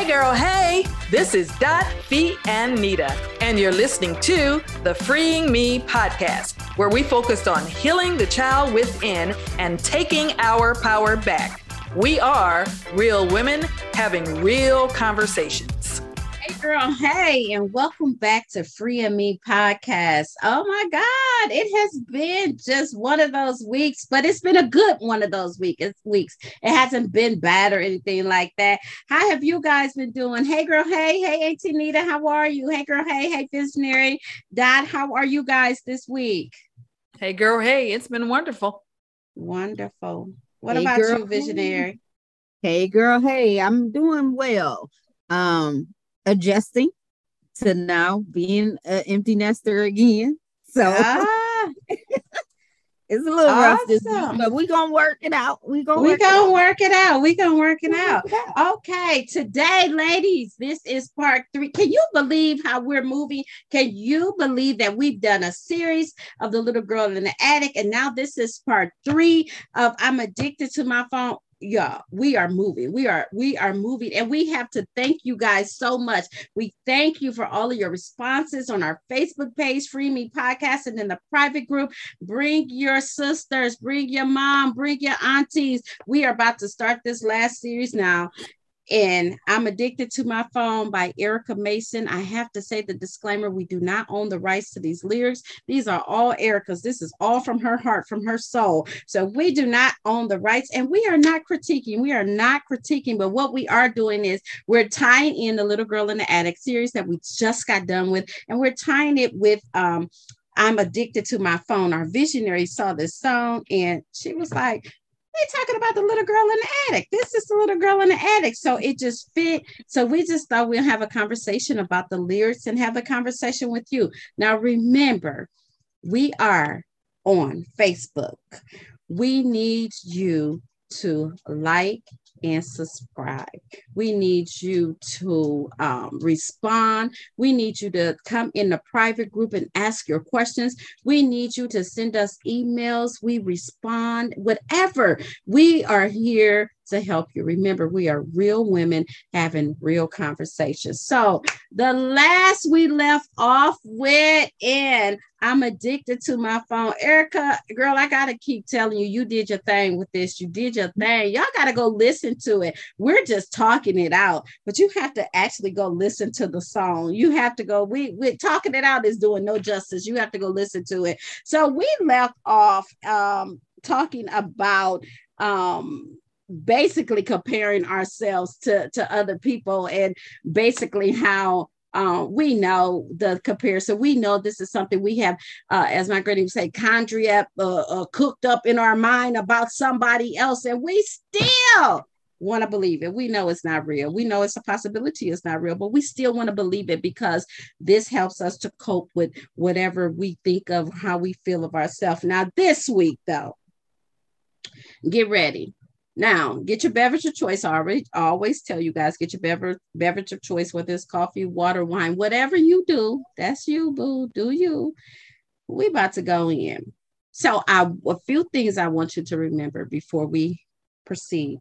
Hey, girl, hey, this is Dot, Fe, and Nita, and you're listening to the Freeing Me podcast, where we focus on healing the child within and taking our power back. We are real women having real conversations. Hey, girl. Hey, and welcome back to Free of Me podcast. Oh my God, it has been just one of those weeks, but it's been a good one of those week, weeks. It hasn't been bad or anything like that. How have you guys been doing? Hey, girl. Hey, hey, Auntie Nita, how are you? Hey, girl. Hey, hey, Visionary Dot, how are you guys this week? Hey, girl. Hey, it's been wonderful. Wonderful. What hey, about girl, you, Visionary? Hey, girl. Hey, I'm doing well. Um, adjusting to now being an empty nester again. So ah. it's a little awesome. rough this week, but we're gonna work it out. We gonna we gonna work it out. We gonna work it out. Okay, today, ladies, this is part three. Can you believe how we're moving? Can you believe that we've done a series of the little girl in the attic, and now this is part three of I'm addicted to my phone yeah we are moving. We are we are moving. And we have to thank you guys so much. We thank you for all of your responses on our facebook page free me podcast and in the private group. Bring your sisters bring your mom bring your aunties. We are about to start this last series now and I'm Addicted to My Phone by Erica Mason. I have to say the disclaimer we do not own the rights to these lyrics. These are all Erica's. This is all from her heart, from her soul. So we do not own the rights and we are not critiquing. We are not critiquing, but what we are doing is we're tying in the Little Girl in the Attic series that we just got done with, and we're tying it with um, I'm addicted to my phone. Our visionary saw this song and she was like, they talking about the little girl in the attic. This is the little girl in the attic. So it just fit. So we just thought we'll have a conversation about the lyrics and have a conversation with you. Now remember, we are on Facebook. We need you to like and subscribe. We need you to um, respond. We need you to come in the private group and ask your questions. We need you to send us emails. We respond, whatever. We are here to help you. Remember, we are real women having real conversations. So, the last we left off with, and I'm addicted to my phone. Erica, girl, I got to keep telling you, you did your thing with this. You did your thing. Y'all got to go listen to it. We're just talking it out, but you have to actually go listen to the song. You have to go, we, we talking it out is doing no justice. You have to go listen to it. So, we left off um, talking about um basically comparing ourselves to to other people and basically how uh, we know the comparison. We know this is something we have, uh, as my granny would say, chondria uh, uh, cooked up in our mind about somebody else, and we still want to believe it. We know it's not real. We know it's a possibility it's not real, but we still want to believe it because this helps us to cope with whatever we think of how we feel of ourselves. Now, this week, though, get ready now, get your beverage of choice. I already always tell you guys get your beverage beverage of choice, whether it's coffee, water, wine, whatever you do. That's you, boo. Do you? We about to go in. So, I a few things I want you to remember before we proceed.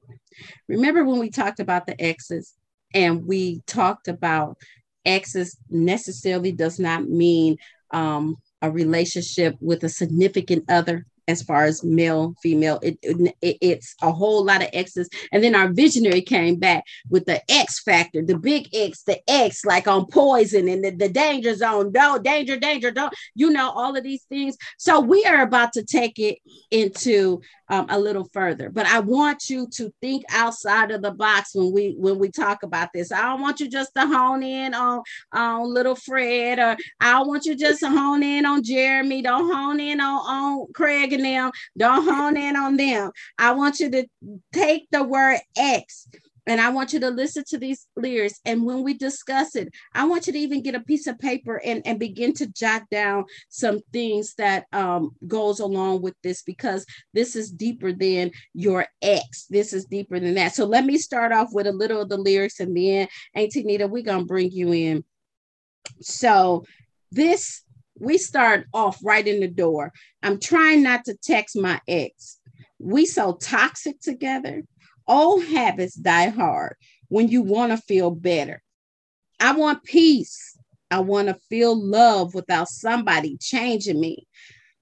Remember when we talked about the exes and we talked about exes necessarily does not mean um, a relationship with a significant other as far as male, female. It, it, it's a whole lot of X's. And then our visionary came back with the X factor, the big X, the X, like on poison and the, the danger zone. No, danger, danger, don't, you know, all of these things. So we are about to take it into um, a little further. But I want you to think outside of the box when we when we talk about this. I don't want you just to hone in on on little Fred, or I don't want you just to hone in on Jeremy. Don't hone in on on Craig and them. Don't hone in on them. I want you to take the word X and I want you to listen to these lyrics. And when we discuss it, I want you to even get a piece of paper and, and begin to jot down some things that um, goes along with this because this is deeper than your ex. This is deeper than that. So let me start off with a little of the lyrics and then Auntie Nita, we're gonna bring you in. So this we start off right in the door. I'm trying not to text my ex. We so toxic together Old habits die hard. when you want to feel better. I want peace. I want to feel love without somebody changing me.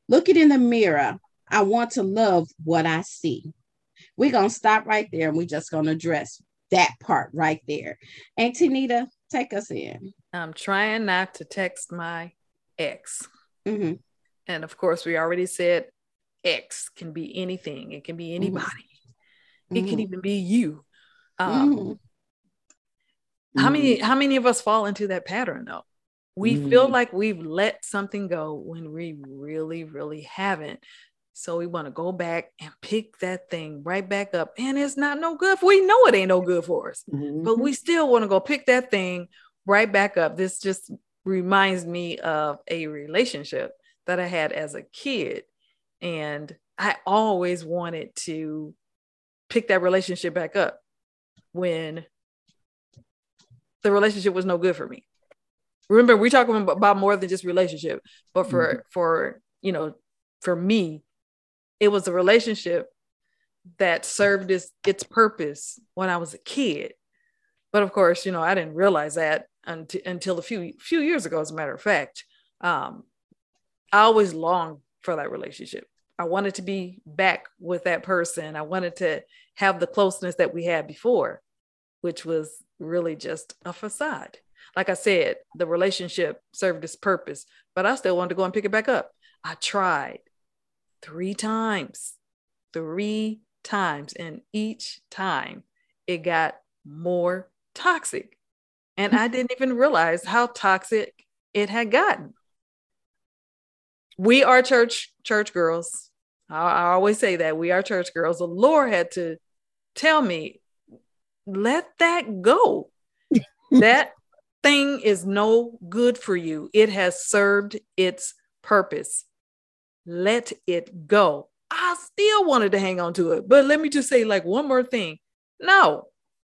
Looking in the mirror, I want to love what I see. We're going to stop right there and we're just going to address that part right there. Auntie Nita, take us in. I'm trying not to text my ex. Mm-hmm. And of course, we already said ex can be anything, it can be mm-hmm. anybody, mm-hmm. It can mm-hmm. even be you. Um, mm-hmm. How many how many of us fall into that pattern though? We mm-hmm. feel like we've let something go when we really, really haven't. So we want to go back and pick that thing right back up. And it's not no good. For, we know it ain't no good for us, mm-hmm. but we still want to go pick that thing right back up. This just reminds me of a relationship that I had as a kid. And I always wanted to pick that relationship back up when the relationship was no good for me. Remember, we're talking about more than just relationship, but for mm-hmm. for you know, for me, it was a relationship that served its its purpose when I was a kid. But of course, you know, I didn't realize that until until a few few years ago. As a matter of fact, um, I always longed for that relationship. I wanted to be back with that person. I wanted to have the closeness that we had before, which was really just a facade. Like I said, the relationship served its purpose, but I still wanted to go and pick it back up. I tried three times, three times, and each time it got more toxic. And I didn't even realize how toxic it had gotten. We are church church girls. I, I always say that we are church girls. The Lord had to tell me let that go. that thing is no good for you. It has served its purpose. Let it go. I still wanted to hang on to it, but let me just say, like, one more thing. No,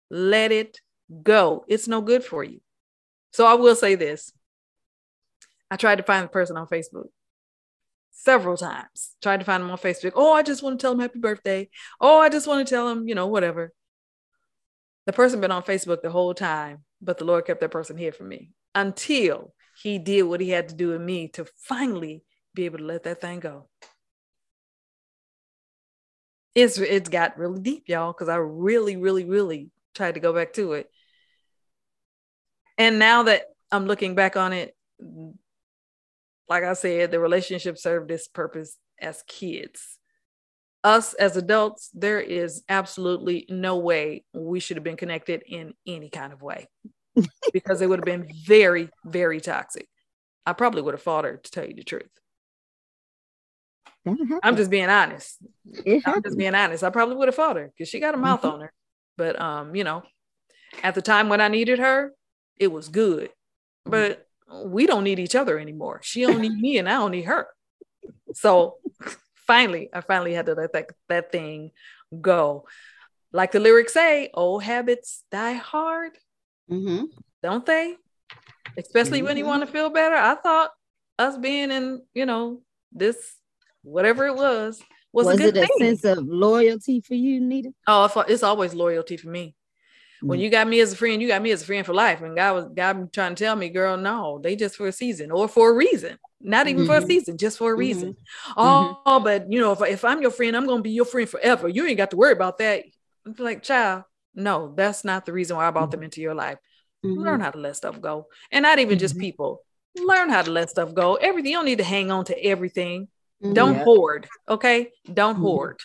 let it go. It's no good for you. So I will say this I tried to find the person on Facebook several times, tried to find them on Facebook. Oh, I just want to tell him happy birthday. Oh, I just want to tell him, you know, whatever the person been on Facebook the whole time, but the Lord kept that person here for me until he did what he had to do in me to finally be able to let that thing go. It's it's got really deep, y'all, because I really, really, really tried to go back to it. And now that I'm looking back on it, like I said, the relationship served this purpose as kids us as adults, there is absolutely no way we should have been connected in any kind of way because it would have been very, very toxic. I probably would have fought her to tell you the truth. I'm just being honest. I'm just being honest. I probably would have fought her because she got a mouth mm-hmm. on her. But um, you know, at the time when I needed her, it was good. Mm-hmm. But we don't need each other anymore. She don't need me and I don't need her. So finally, I finally had to let that, that thing go. Like the lyrics say, old habits die hard, mm-hmm. don't they? Especially mm-hmm. when you mm-hmm. want to feel better. I thought us being in, you know, this whatever it was was, was it a thing. sense of loyalty for you, Nita? Oh, it's always loyalty for me. When mm. you got me as a friend, you got me as a friend for life. And God was God trying to tell me, girl, no, they just for a season or for a reason not even mm-hmm. for a mm-hmm. season, just for a mm-hmm. reason. Mm-hmm. Oh, mm-hmm. but you know, if, if I'm your friend, I'm gonna be your friend forever. You ain't got to worry about that. like, child, no, that's not the reason why I brought them into your life. Mm-hmm. Learn how to let stuff go. And not even just people. Learn how to let stuff go. Everything, you don't need to hang on to everything. Don't yeah. hoard. Okay. Don't hoard.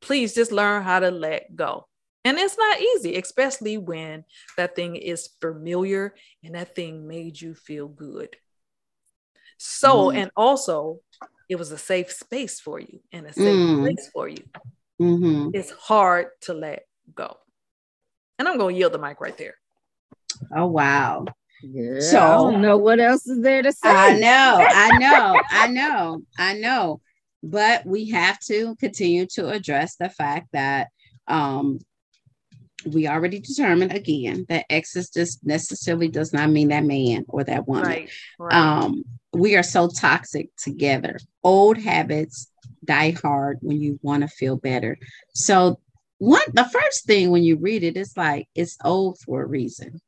Please just learn how to let go. And it's not easy, especially when that thing is familiar and that thing made you feel good. So, mm-hmm. and also it was a safe space for you and a safe mm. place for you. Mm-hmm. It's hard to let go. And I'm going to yield the mic right there. Oh, wow. Yeah, so I don't know what else is there to say. I know, I know, I know, I know. But we have to continue to address the fact that um, we already determined again that exes just necessarily does not mean that man or that woman. Right, right. Um, we are so toxic together. Old habits die hard when you want to feel better. So one the first thing when you read it, it's like it's old for a reason.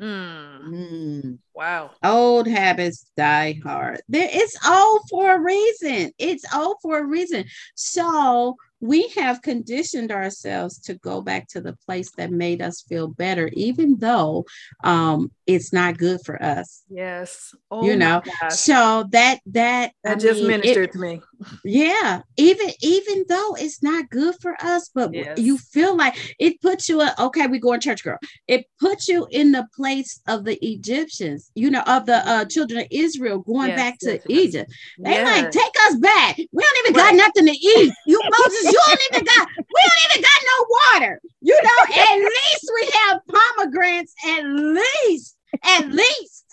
Mm. Mm. Wow. Old habits die hard. There, it's old for a reason. It's old for a reason. So we have conditioned ourselves to go back to the place that made us feel better, even though um, it's not good for us. Yes. Oh you know, so that that that I just mean, it- ministered to me. yeah, even even though it's not good for us, but Yes. you feel like it puts you. in- Okay, we going church, girl. It puts you in the place of the Egyptians. You know, of the uh, children of Israel going Yes, back to yes. Egypt. They like take us back. We don't even got nothing to eat. Moses, you don't even got. We don't even got no water. You know, at least we have pomegranates. At least, at least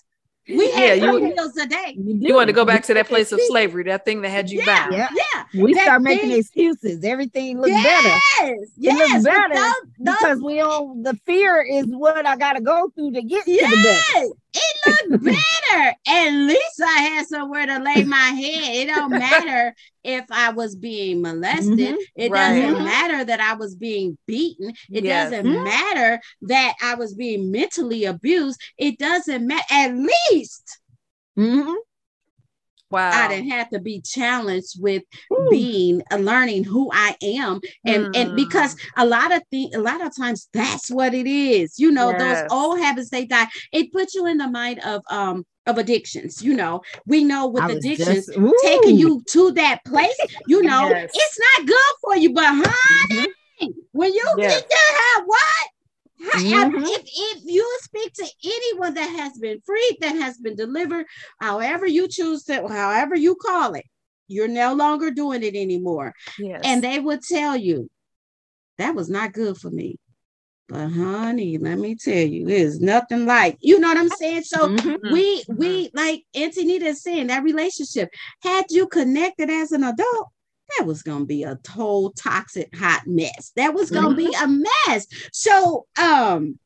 we Yeah, had you- three meals a day. You want to go back to that place of slavery, that thing that had you Yeah, bound. Yeah. yeah. We That start making thing- excuses. Everything looks yes, better. Yes, It looks better those- those- because we don't. The fear is what I got to go through to get to the better. yes, it looked better. At least I had somewhere to lay my head. It don't matter if I was being molested. Mhm. It Right. doesn't matter that I was being beaten. It Yes. doesn't Mhm. matter that I was being mentally abused. It doesn't matter. At least Mhm. Wow. I didn't have to be challenged with Ooh. being uh, learning who I am and and Mm. because a lot of things a lot of times that's what it is you know Yes. those old habits they die it puts you in the mind of um of addictions you know we know with addictions just- taking you to that place you know Yes. it's not good for you but honey when you Yes. get that have what Mhm. if, if you speak to anyone that has been freed, that has been delivered, however you choose to, however you call it, you're no longer doing it anymore Yes. and they would tell you that was not good for me. But honey, let me tell you, there's nothing like you know what I'm saying. So Mhm. we we like Auntie Nita is saying that relationship had you connected as an adult. That was gonna be a total toxic hot mess. That was gonna be a mess. So um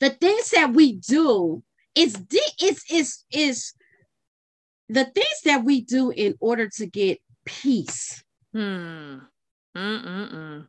the things that we do is is is is the things that we do in order to get peace. Hmm. Mm-mm-mm.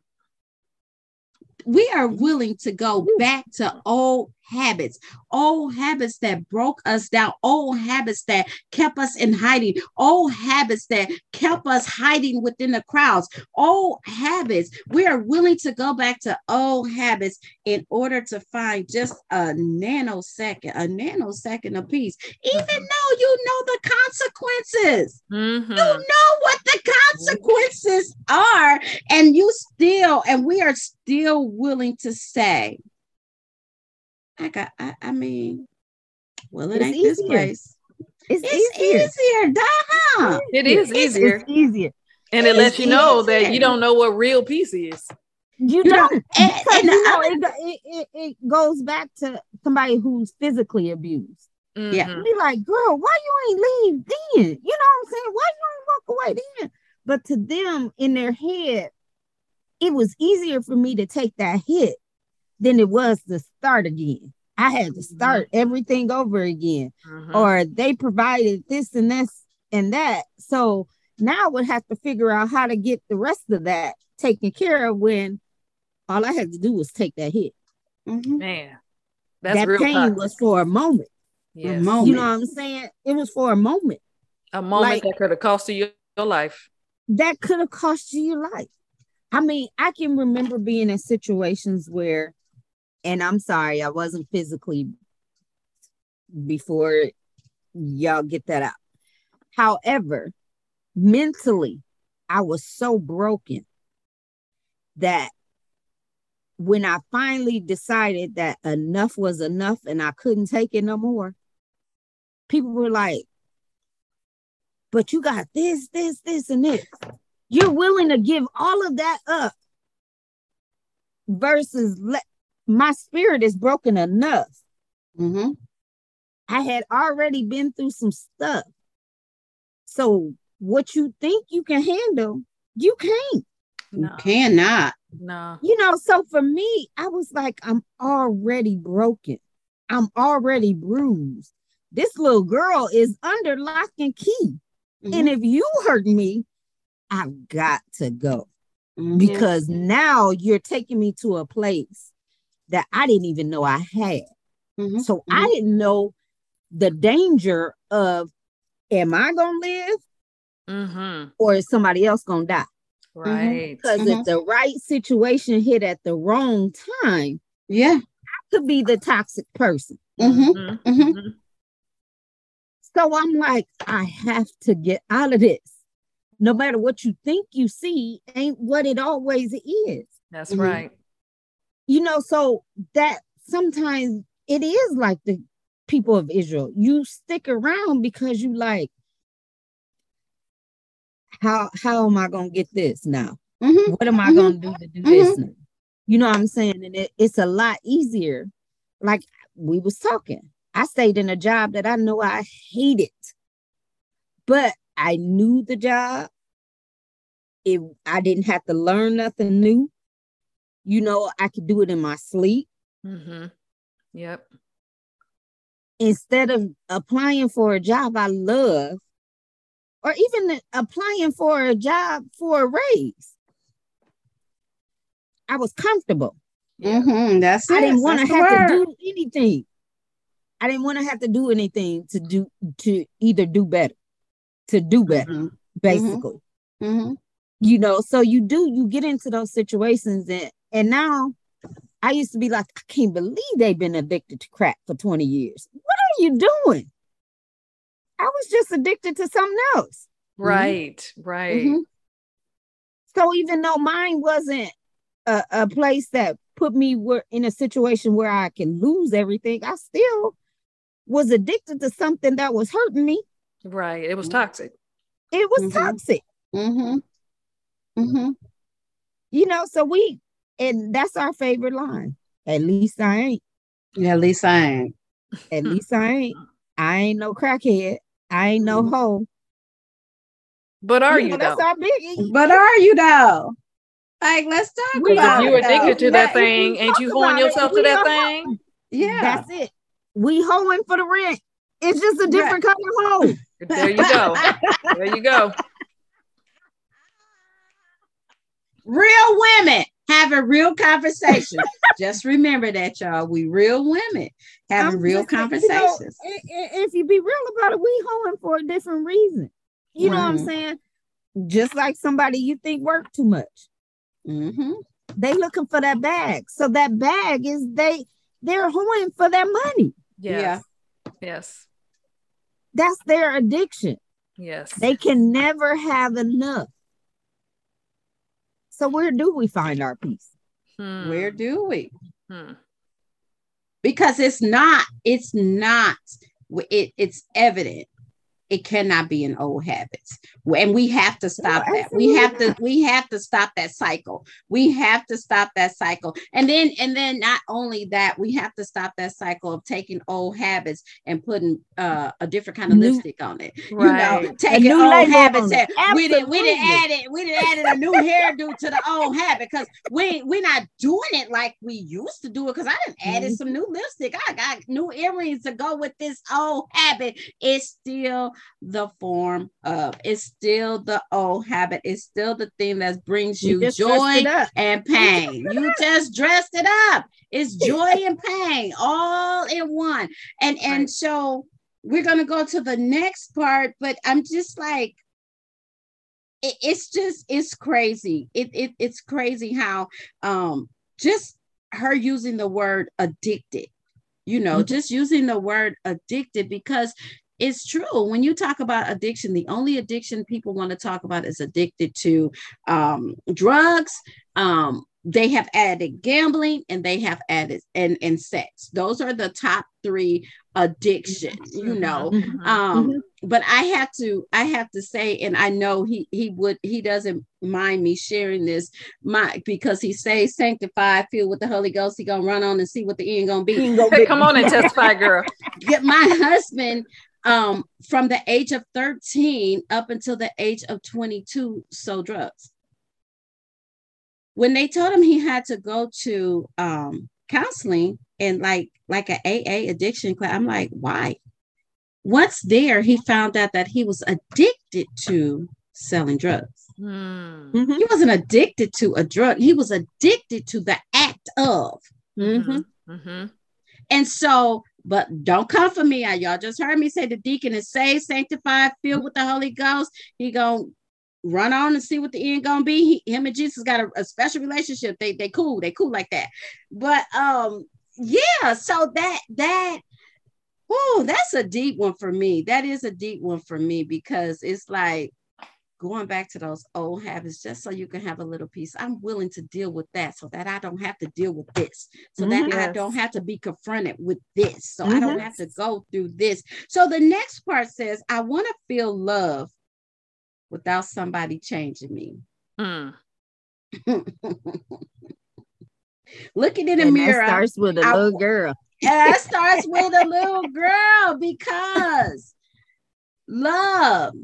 we are willing to go back to old habits, old habits that broke us down, old habits that kept us in hiding, old habits that kept us hiding within the crowds, old habits. We are willing to go back to old habits in order to find just a nanosecond, a nanosecond of peace, even though you know the consequences Mhm. you know what the consequences are and you still and we are still willing to say i got i, I mean well it It's ain't this place It's, it's easier. easier duh It is It's- easier. It's easier. and it it's lets you know that you don't know what real peace is. You, You know, don't. and- and you know, other- it, it, it, it goes back to somebody who's physically abused. Yeah. Mhm. Be like, girl, why you ain't leave then? You know what I'm saying? Why you ain't walk away then? But to them in their head, it was easier for me to take that hit than it was to start again. I had to start everything over again. Mhm. or they provided this and this and that. So now I would have to figure out how to get the rest of that taken care of when all I had to do was take that hit. Mhm. Man, that's that real pain toxic. was for a moment. Yes. moment. You know what I'm saying? It was for a moment. a moment like- that could have cost you your life. That could have cost you your life. I mean, I can remember being in situations where, and I'm sorry, I wasn't physically before y'all get that out. However, mentally, I was so broken that when I finally decided that enough was enough and I couldn't take it no more, people were like, but you got this, this, this, and this. You're willing to give all of that up versus let my spirit is broken enough. Mhm. I had already been through some stuff. So what you think you can handle, you can't. you cannot no. You know, so for me, I was like, I'm already broken. I'm already bruised. This little girl is under lock and key. Mhm. And if you hurt me, I've got to go. mm-hmm. because now you're taking me to a place that I didn't even know I had. Mm-hmm. So I mm-hmm. didn't know the danger of am I gonna live mm-hmm. or is somebody else gonna die? Right. Because if the right situation hit at the wrong time, yeah, I could be the toxic person. Mm-hmm. So I'm like, I have to get out of this. No matter what you think you see, ain't what it always is. That's mm-hmm. right. You know, so that sometimes it is like the people of Israel. You stick around because you like, how how am I gonna get this now? Mm-hmm. What am I mm-hmm. gonna do to do this mm-hmm. now? You know what I'm saying? And it, it's a lot easier. Like we was talking, I stayed in a job that I know I hated, but I knew the job. It, I didn't have to learn nothing new. You know, I could do it in my sleep. Mm-hmm. Yep. Instead of applying for a job I love, or even applying for a job for a raise, I was comfortable. Mm-hmm. That's it. I didn't want to have word. to do anything. I didn't want to have to do anything to do to either do better, to do better, mm-hmm. basically. Mm-hmm. You know, so you do you get into those situations and and now I used to be like, I can't believe they've been addicted to crack for 20 years. What are you doing? I was just addicted to something else. Right, mm-hmm. right. Mm-hmm. So even though mine wasn't a, a place that put me where, in a situation where I can lose everything, I still was addicted to something that was hurting me. Right. It was toxic. It was mm-hmm. toxic. Mm-hmm. Mm-hmm. You know, so we, and that's our favorite line. At least I ain't. Yeah, at least I ain't. At least I ain't. I ain't no crackhead. I ain't no mm-hmm. hoe. But are you, you know, That's our biggie. But are you though? Like, let's talk we, about you addicted to that thing. Ain't you holding yourself to that thing? Yeah. That's it. We hoeing for the rent. It's just a different right. kind of hoe. There you go. there you go. Real women having real conversations. just remember that, y'all. We real women having I'm real conversations. You know, if you be real about it, we hoeing for a different reason. You know what I'm saying? Just like somebody you think work too much. Mm-hmm. They looking for that bag. So that bag is they they're hoeing for their money. Yes. Yeah. Yes. That's their addiction. Yes. They can never have enough. So where do we find our peace? Hmm. Where do we? Hmm. Because it's not, it's not, it, it's evident it cannot be in old habits. And we have to stop that. We have to we have to stop that cycle. We have to stop that cycle. And then and then not only that we have to stop that cycle of taking old habits and putting uh, a different kind of new, lipstick on it. Right. you know taking old habits and we didn't we didn't add it we didn't added a new hairdo to the old habit because we we're not doing it like we used to do it because i didn't added mm-hmm. some new lipstick. I got new earrings to go with this old habit. It's still the form of. It's still the old habit. It's still the thing that brings you, you joy and pain. You just dressed it up. It's joy and pain all in one. And and right. so we're gonna go to the next part, but I'm just like it, it's just it's crazy. It, it it's crazy how um just her using the word addicted you know, mm-hmm. just using the word addicted because it's true. When you talk about addiction the only addiction people want to talk about is addicted to um, drugs. Um, they have added gambling and they have added and, and sex. Those are the top three addictions you mm-hmm. know. Mm-hmm. um mm-hmm. but i have to i have to say and i know he he would he doesn't mind me sharing this my because he says sanctified filled with the holy ghost. He gonna run on and see what the end gonna be. Come on and testify girl. get my husband um, from the age of 13 up until the age of 22 sold drugs. When they told him he had to go to um, counseling and like like an AA addiction class, I'm like, why? Once there, he found out that he was addicted to selling drugs. Mm-hmm. He wasn't addicted to a drug. He was addicted to the act of. Mm-hmm. Mm-hmm. And so, but don't come for me. Y'all just heard me say the deacon is saved, sanctified, filled with the Holy Ghost. He gonna run on and see what the end gonna be. He, him and Jesus got a, a special relationship. They they cool. They cool like that. But um, yeah. So that that oh, that's a deep one for me. That is a deep one for me because it's like going back to those old habits just so you can have a little peace. I'm willing to deal with that so that I don't have to deal with this, so mm-hmm. that. I don't have to be confronted with this, so mm-hmm. I don't have to go through this. So the next part says, I want to feel love without somebody changing me. Mm. Looking in the and mirror. That starts with a I, little girl. And that starts with a little girl because love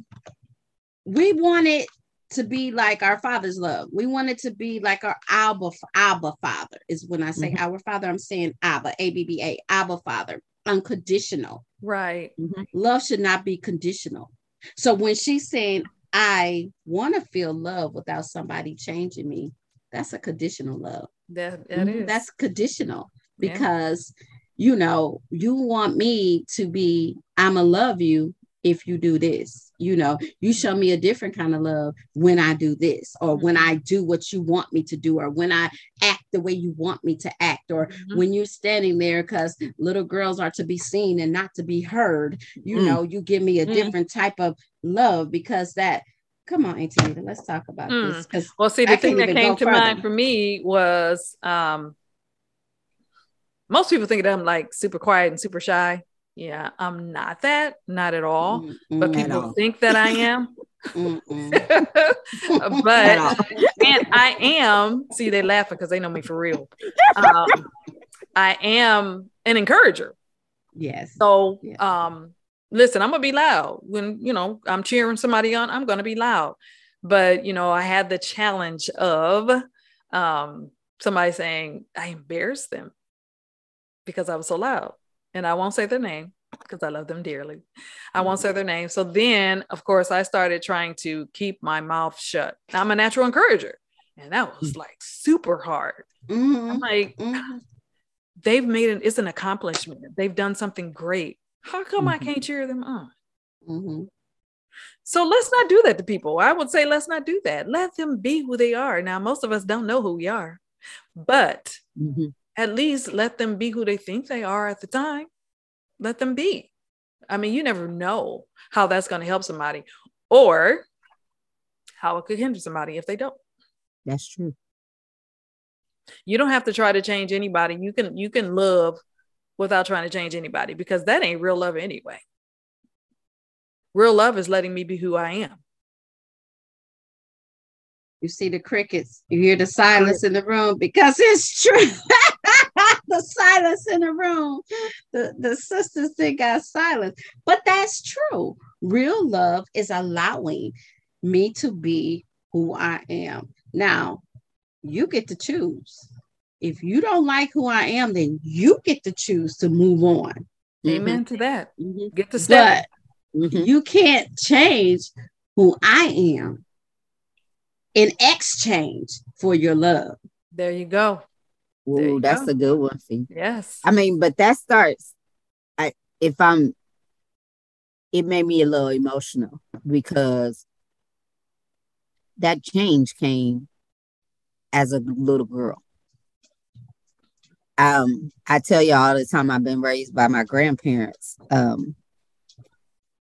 we want it to be like our father's love. We want it to be like our Abba, Abba Father is when I say mm-hmm. our Father, I'm saying Abba, A B B A, Abba Father, unconditional. Right. Mm-hmm. Love should not be conditional. So when she's saying, I want to feel love without somebody changing me, that's a conditional love. That, that mm-hmm. is. That's conditional because, yeah. you know, you want me to be, I'm going to love you if you do this you know you show me a different kind of love when i do this or when i do what you want me to do or when i act the way you want me to act or mm-hmm. when you're standing there because little girls are to be seen and not to be heard you mm. know you give me a mm. different type of love because that come on auntie let's talk about mm. this because well see the thing that came to further. mind for me was um most people think that i'm like super quiet and super shy yeah, I'm not that, not at all. Mm-hmm. But people think that I am. but and I am. See, they laughing because they know me for real. Um, I am an encourager. Yes. So, yes. um, listen, I'm gonna be loud when you know I'm cheering somebody on. I'm gonna be loud, but you know, I had the challenge of um, somebody saying I embarrassed them because I was so loud and I won't say their name because I love them dearly. I won't say mm-hmm. their name. So then, of course, I started trying to keep my mouth shut. I'm a natural encourager, and that was mm. like super hard. Mm-hmm. I'm like, mm-hmm. they've made it, it's an accomplishment. They've done something great. How come I mm-hmm. can't cheer them on? Mm-hmm. So let's not do that to people. I would say let's not do that. Let them be who they are. Now, most of us don't know who we are, but mm-hmm at least let them be who they think they are at the time. Let them be. I mean, you never know how that's going to help somebody or how it could hinder somebody if they don't. That's true. You don't have to try to change anybody. You can you can love without trying to change anybody because that ain't real love anyway. Real love is letting me be who I am. You see the crickets, you hear the silence in the room because it's true. the silence in the room. The, the sisters think got silence, but that's true. Real love is allowing me to be who I am. Now, you get to choose. If you don't like who I am, then you get to choose to move on. Amen mm-hmm. to that. Mm-hmm. Get to step. But mm-hmm. you can't change who I am in exchange for your love. There you go. Ooh, that's go. a good one. See, yes. I mean, but that starts. I if I'm, it made me a little emotional because that change came as a little girl. Um, I tell you all the time I've been raised by my grandparents. Um,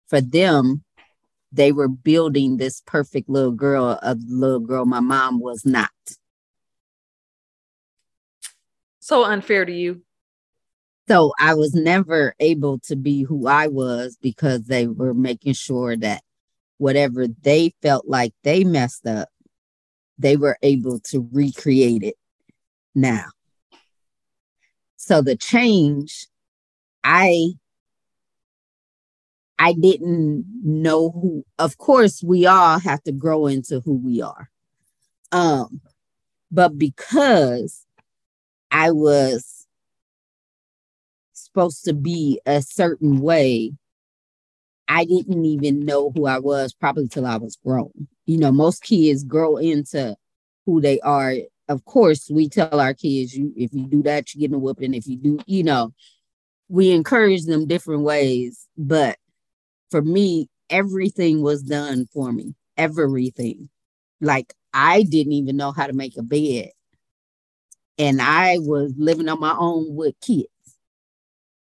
for them, they were building this perfect little girl, a little girl my mom was not so unfair to you. So I was never able to be who I was because they were making sure that whatever they felt like they messed up, they were able to recreate it now. So the change, I I didn't know who of course we all have to grow into who we are. Um but because I was supposed to be a certain way, I didn't even know who I was probably till I was grown. You know, most kids grow into who they are. Of course, we tell our kids, you if you do that, you get a whooping. And if you do, you know, we encourage them different ways. But for me, everything was done for me. Everything. Like I didn't even know how to make a bed. And I was living on my own with kids,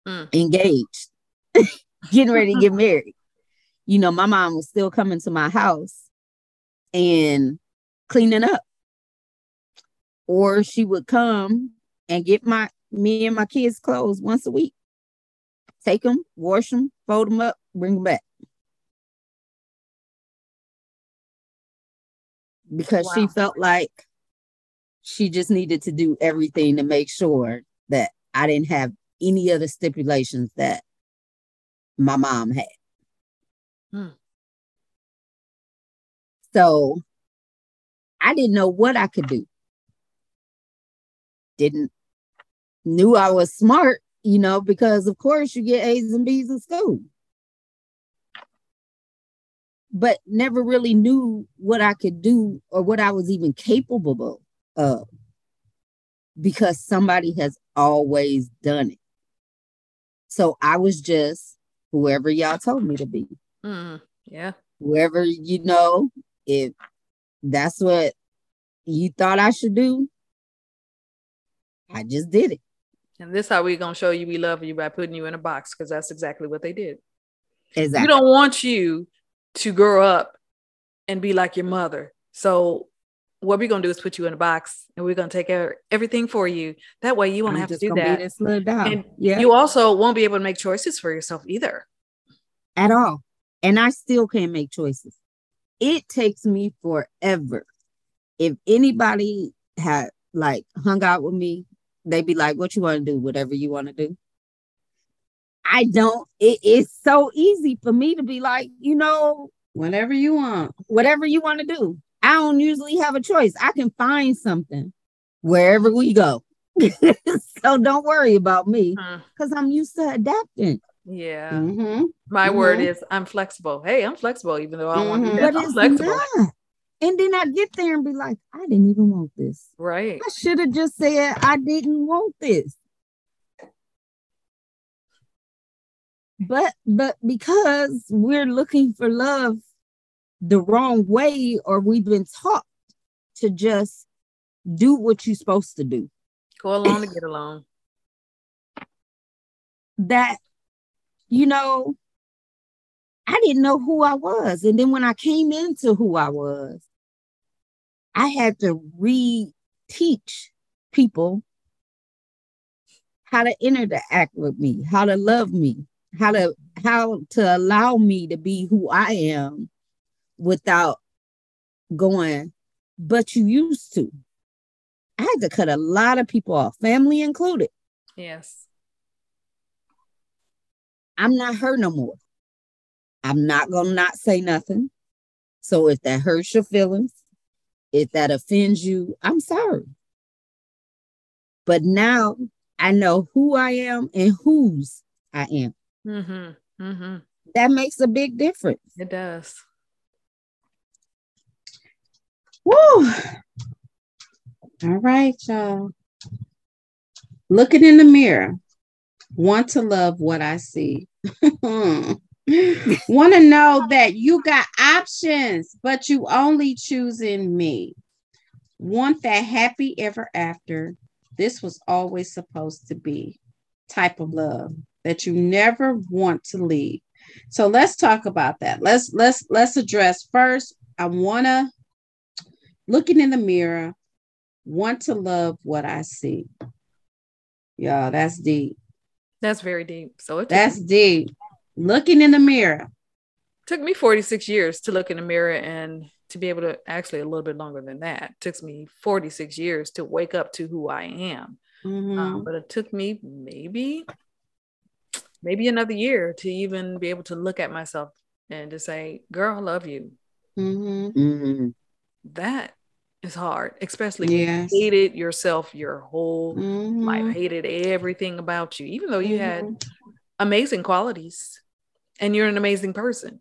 mm. engaged, getting ready to get married. You know, my mom was still coming to my house and cleaning up. Or she would come and get my me and my kids' clothes once a week. Take them, wash them, fold them up, bring them back. because wow. she felt like she just needed to do everything to make sure that I didn't have any other stipulations that my mom had. Hmm. So I didn't know what I could do. Didn't knew I was smart, you know, because of course you get A's and B's in school but never really knew what I could do or what I was even capable of because somebody has always done it. So I was just whoever y'all told me to be. Mm, yeah. Whoever you know, if that's what you thought I should do, I just did it. And this how we're gonna show you we love you by putting you in a box because that's exactly what they did. Exactly. We don't want you to grow up and be like your mother. So what we're gonna do is put you in a box and we're gonna take care everything for you. That way you won't I'm have to do that. And yeah. you also won't be able to make choices for yourself either. At all. And I still can't make choices. It takes me forever. If anybody had like hung out with me, they'd be like, What you want to do? Whatever you want to do. I don't, it, it's so easy for me to be like, you know, whatever you want, whatever you want to do. I don't usually have a choice. I can find something wherever we go. so don't worry about me because I'm used to adapting. Yeah. Mm-hmm. My mm-hmm. word is I'm flexible. Hey, I'm flexible, even though I don't mm-hmm. want to be that. I'm flexible. Not. And then I get there and be like, I didn't even want this. Right. I should have just said I didn't want this. but but because we're looking for love the wrong way or we've been taught to just do what you're supposed to do. Go along to get along. That you know i didn't know who i was. And then when i came into who i was i had to re-teach people how to interact with me how to love me how to how to allow me to be who I am without going, but you used to. I had to cut a lot of people off, family included. Yes. I'm not her no more. I'm not gonna not say nothing. So if that hurts your feelings, if that offends you, I'm sorry. But now I know who I am and whose I am. Mm-hmm. Mm-hmm. That makes a big difference. It does. Woo! All right, y'all. Looking in the mirror, want to love what I see. want to know that you got options, but you only choosing me. Want that happy ever after. This was always supposed to be type of love that you never want to leave. So let's talk about that. Let's let's let's address first. I want to looking in the mirror, want to love what I see. Yeah, that's deep. That's very deep. So it that's me, deep. Looking in the mirror. Took me 46 years to look in the mirror and to be able to actually a little bit longer than that. It took me 46 years to wake up to who I am. Mm-hmm. Um, but it took me maybe maybe another year to even be able to look at myself and to say, girl, I love you. Mm-hmm. Mm-hmm. That is hard, especially yes. you hated yourself your whole mm-hmm. life, hated everything about you, even though you had mm-hmm. amazing qualities. and you're an amazing person.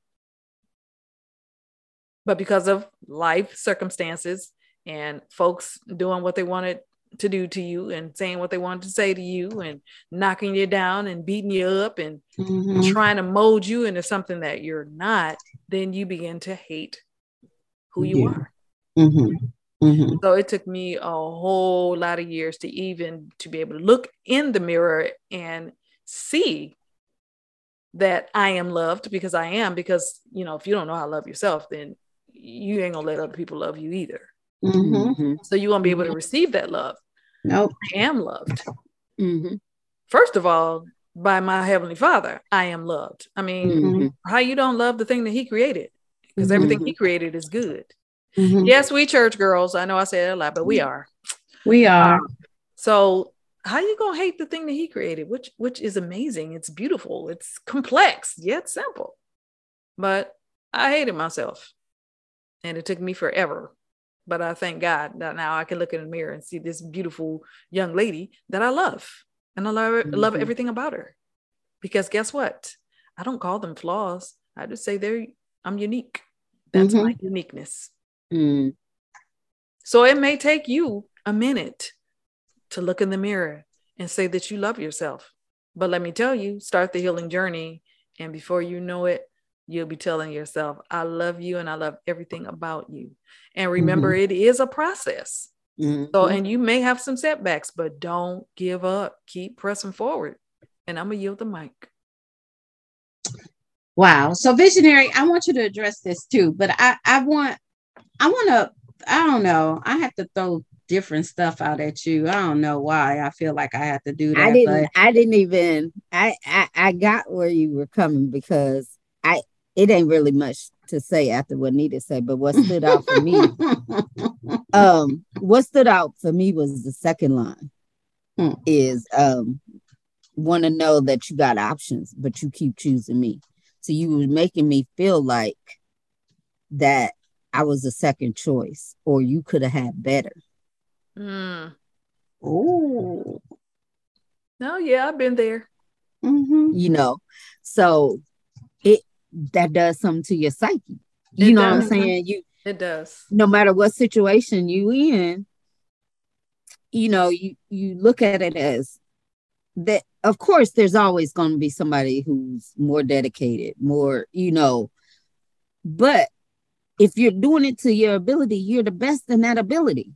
But because of life circumstances and folks doing what they wanted to do to you and saying what they wanted to say to you and knocking you down and beating you up and mm-hmm. trying to mold you into something that you're not, then you begin to hate who you yeah. are. Mm-hmm. Mm-hmm. So it took me a whole lot of years to even to be able to look in the mirror and see that I am loved because I am because you know if you don't know how to love yourself then you ain't gonna let other people love you either. Mm-hmm. So you won't be able to receive that love. No, nope. I am loved. Mm-hmm. First of all, by my heavenly Father, I am loved. I mean, mm-hmm. how you don't love the thing that He created? Because everything He created is good. Yes, we church girls. I know I said it a lot, but we are. We are. Um, so how you gonna hate the thing that he created which which is amazing. It's beautiful. It's complex yet simple. But i hated myself and it took me forever. But i thank god that now i can look in the mirror and see this beautiful young lady that i love and i love, mm-hmm. love everything about her. Because guess what? I don't call them flaws. I just say they're i'm unique. That's mm-hmm. my uniqueness mm. so it may take you a minute to look in the mirror and say that you love yourself. But let me tell you, start the healing journey. And before you know it, you'll be telling yourself, I love you and I love everything about you. And remember, mm-hmm. it is a process. Mm-hmm. So, and you may have some setbacks, but don't give up. Keep pressing forward. And I'm going to yield the mic. Wow. So, visionary, I want you to address this too, but I, I want, I want to, I don't know, I have to throw different stuff out at you. I don't know why. I feel like I have to do that. I didn't. I didn't even. I, I I got where you were coming because I. It ain't really much to say after what Nita said, but what stood out for me, um, what stood out for me was the second line. Hmm. Is um, want to know that you got options, but you keep choosing me. So you were making me feel like that I was a second choice, or you could have had better. Mm. Oh. No, yeah, I've been there. Mm-hmm. You know, so it that does something to your psyche. You it know does. what I'm saying? You it does. No matter what situation you in, you know, you you look at it as that of course there's always going to be somebody who's more dedicated, more, you know, but if you're doing it to your ability, you're the best in that ability.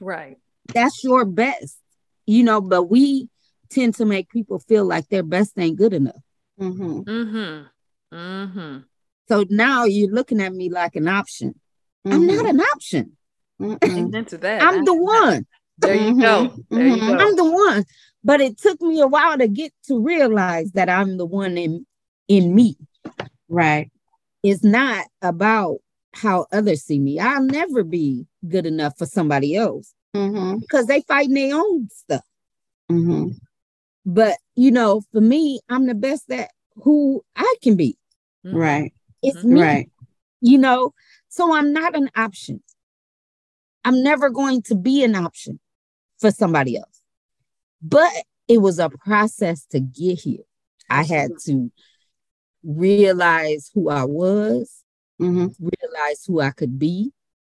Right. That's your best, you know, but we tend to make people feel like their best ain't good enough. Mm-hmm. Mm-hmm. Mm-hmm. So now you're looking at me like an option. I'm not an option. Into that. I'm the one. There you go. There you go. I'm the one. But it took me a while to get to realize that I'm the one in in me. Right. It's not about how others see me. I'll never be good enough for somebody else mm-hmm. because they fighting their own stuff. Mm-hmm. But you know, for me, I'm the best at who I can be. Mm-hmm. Right. It's me. Right. You know, so I'm not an option. I'm never going to be an option for somebody else. But it was a process to get here. I had to realize who I was, mm-hmm. realize who I could be,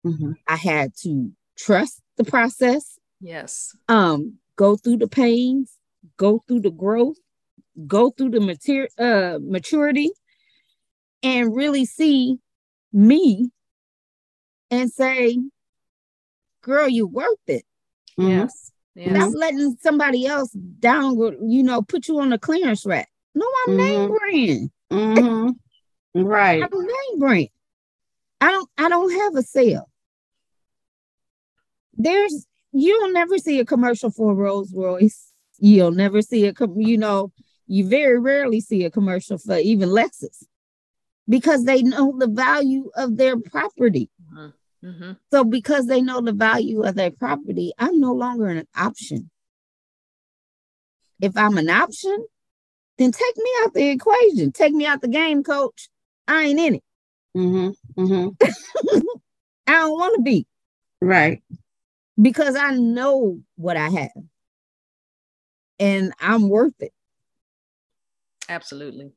Mm-hmm. I had to trust the process. Yes. Um, go through the pains, go through the growth, go through the mater- uh, maturity, and really see me and say, girl, you're worth it. Mm-hmm. Yes. yes. Not letting somebody else down, you know, put you on a clearance rack. No, I'm mm-hmm. name brand. Mm-hmm. Right. I'm name brand. I don't I don't have a sale there's you'll never see a commercial for Rolls Royce. You'll never see a you know you very rarely see a commercial for even Lexus because they know the value of their property. Mm-hmm. mm-hmm. So because they know the value of their property, I'm no longer an option. If I'm an option, then take me out the equation. Take me out the game, coach. I ain't in it. Mm-hmm. Mm-hmm. I don't want to be. Right because I know what I have and I'm worth it. Absolutely.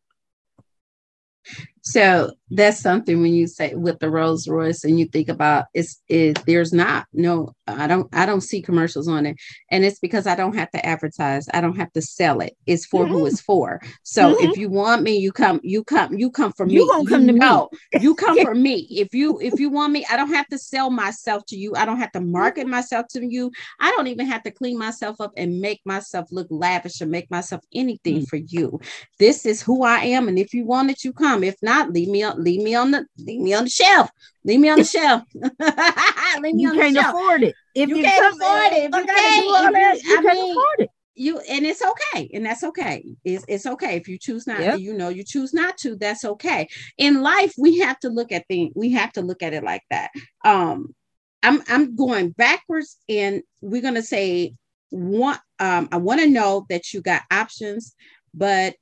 So that's something when you say with the Rolls Royce and you think about it's it there's not no I don't I don't see commercials on it. And it's because I don't have to advertise. I don't have to sell it. It's for mm-hmm. who it's for. So mm-hmm. if you want me you come you come you come for you me. gonna come you to know, me you come for me. If you if you want me I don't have to sell myself to you. I don't have to market mm-hmm. myself to you. I don't even have to clean myself up and make myself look lavish or make myself anything mm-hmm. for you. This is who I am. And if you want it you come. If not leave me on leave me on the leave me on the shelf. Leave me on the shelf. leave me you on can't the shelf. afford it. If you, you can't afford it, if you can't, if you, you can't mean, afford it. You and it's okay, and that's okay. It's it's okay if you choose not. Yep. You know, you choose not to. That's okay. In life, we have to look at things. We have to look at it like that. Um, I'm I'm going backwards, and we're gonna say one. Um, I want to know that you got options, but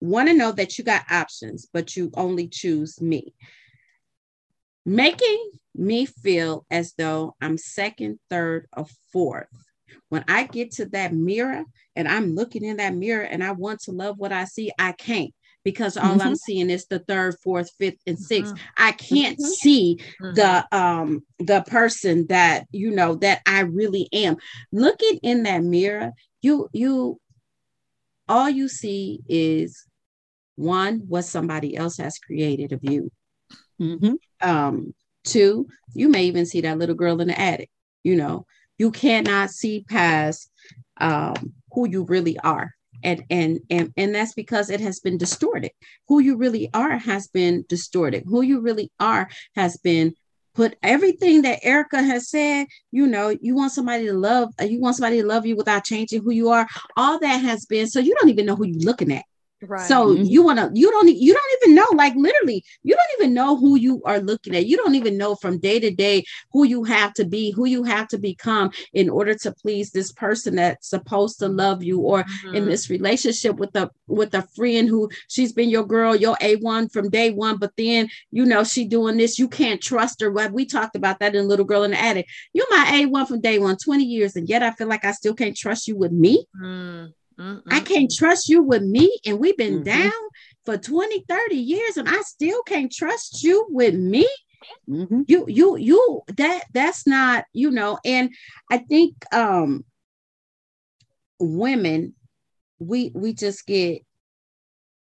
want to know that you got options, but you only choose me. Making me feel as though I'm second, third, or fourth. When I get to that mirror and I'm looking in that mirror and I want to love what I see, I can't because all mm-hmm. I'm seeing is the third, fourth, fifth, and 6th mm-hmm. I can't mm-hmm. see mm-hmm. the um the person that you know that I really am. Looking in that mirror, you you all you see is one, what somebody else has created of you. Mm-hmm. Um, two, you may even see that little girl in the attic. You know, you cannot see past um, who you really are. And, and and and that's because it has been distorted. Who you really are has been distorted. Who you really are has been put everything that Erica has said, you know, you want somebody to love, you want somebody to love you without changing who you are. All that has been so you don't even know who you're looking at. Right. So mm-hmm. you want to, you don't, you don't even know, like literally, you don't even know who you are looking at. You don't even know from day to day who you have to be, who you have to become in order to please this person that's supposed to love you, or mm-hmm. in this relationship with a with a friend who she's been your girl, your a one from day one, but then you know she doing this, you can't trust her. Well, we talked about that in Little Girl in the Attic. You're my a one from day one, 20 years, and yet I feel like I still can't trust you with me. Mm. Mm-mm. I can't trust you with me. And we've been mm-hmm. down for 20, 30 years, and I still can't trust you with me. Mm-hmm. You, you, you, that that's not, you know, and I think um women, we we just get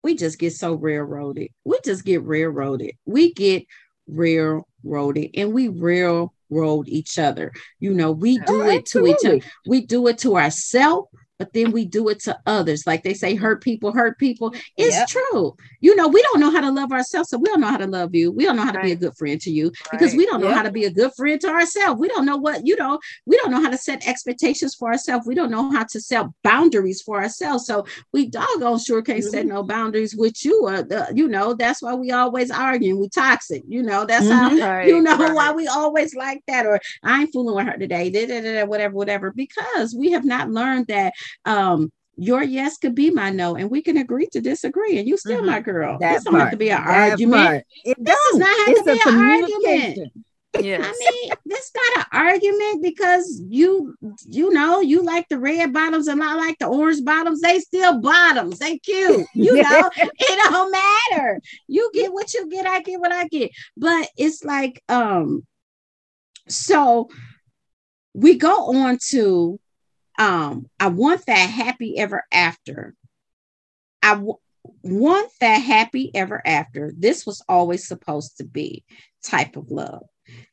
we just get so railroaded. We just get railroaded. We get railroaded and we railroad each other. You know, we do oh, it to each other. We do it to ourselves but then we do it to others. Like they say, hurt people, hurt people. It's yep. true. You know, we don't know how to love ourselves, so we don't know how to love you. We don't know how to right. be a good friend to you because right. we don't know yep. how to be a good friend to ourselves. We don't know what you know. We don't know how to set expectations for ourselves. We don't know how to set boundaries for ourselves. So we doggone sure can't mm-hmm. set no boundaries with you. Or the, you know, that's why we always arguing. We toxic. You know, that's mm-hmm. how right. you know why we always like that. Or I ain't fooling with her today. Da, da, da, whatever, whatever. Because we have not learned that um, your yes could be my no, and we can agree to disagree, and you still mm-hmm. my girl. That this don't have to be an argument. Part. It this does not have it's to be an argument. Yes. I mean, this not an argument because you you know you like the red bottoms and I like the orange bottoms. They still bottoms. They cute. You know, it don't matter. You get what you get. I get what I get. But it's like um, so we go on to um, I want that happy ever after. I w- want that happy ever after. This was always supposed to be type of love.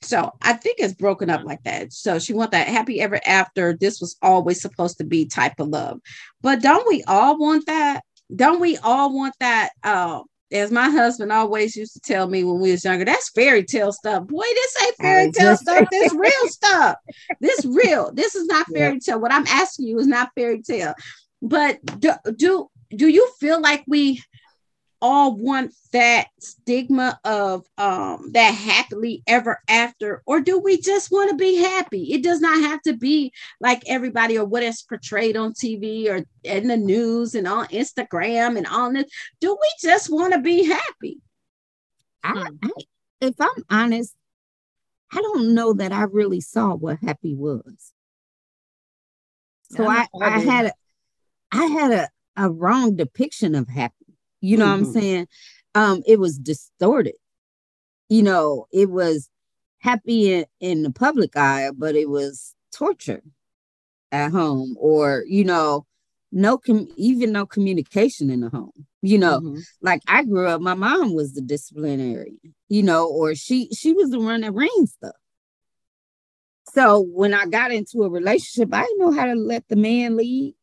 So I think it's broken up like that. So she want that happy ever after. This was always supposed to be type of love. But don't we all want that? Don't we all want that uh, as my husband always used to tell me when we was younger, that's fairy tale stuff. Boy, this ain't fairy tale stuff. This real stuff. This real. This is not fairy tale. What I'm asking you is not fairy tale. But do, do do you feel like we all want that stigma of um, that happily ever after, or do we just want to be happy? It does not have to be like everybody or what is portrayed on TV or in the news and on Instagram and on this. Do we just want to be happy? I, I, if I'm honest, I don't know that I really saw what happy was. So I, I had a, I had a, a wrong depiction of happy. You know mm-hmm. what I'm mm-hmm. saying? um, it was distorted. You know, it was happy in, in the public eye, but it was torture at home, or you know, no com- even no communication in the home. You know, mm-hmm. like I grew up, my mom was the disciplinarian, you know, or she she was the one that ran stuff. So when I got into a relationship, I didn't know how to let the man lead.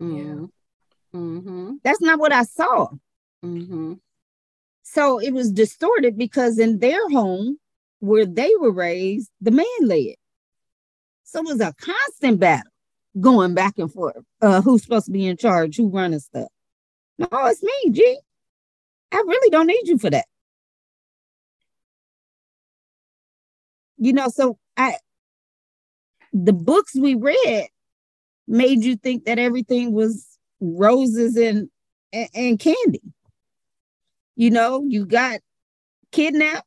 Mm-hmm. Mm-hmm. That's not what I saw. Mm-hmm. So it was distorted because in their home, where they were raised, the man led. So it was a constant battle going back and forth. Uh, who's supposed to be in charge? Who running stuff? No, it's me, G. I really don't need you for that. You know, so I the books we read made you think that everything was roses and, and, and candy. You know, you got kidnapped,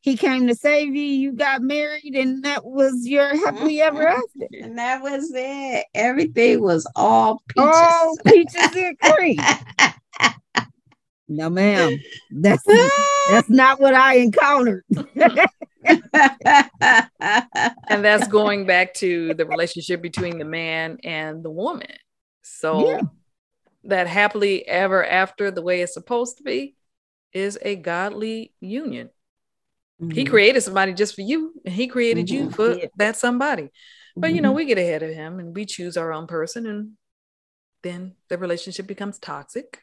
he came to save you, you got married, and that was your happily ever mm-hmm. after. And that was it. Everything was all peaches. All peaches and cream. no, ma'am. That's that's not what I encountered. and that's going back to the relationship between the man and the woman. So yeah. that happily ever after, the way it's supposed to be, is a godly union. Mm-hmm. He created somebody just for you, and he created mm-hmm. you for yeah. that somebody. But you know, mm-hmm. we get ahead of him and we choose our own person, and then the relationship becomes toxic.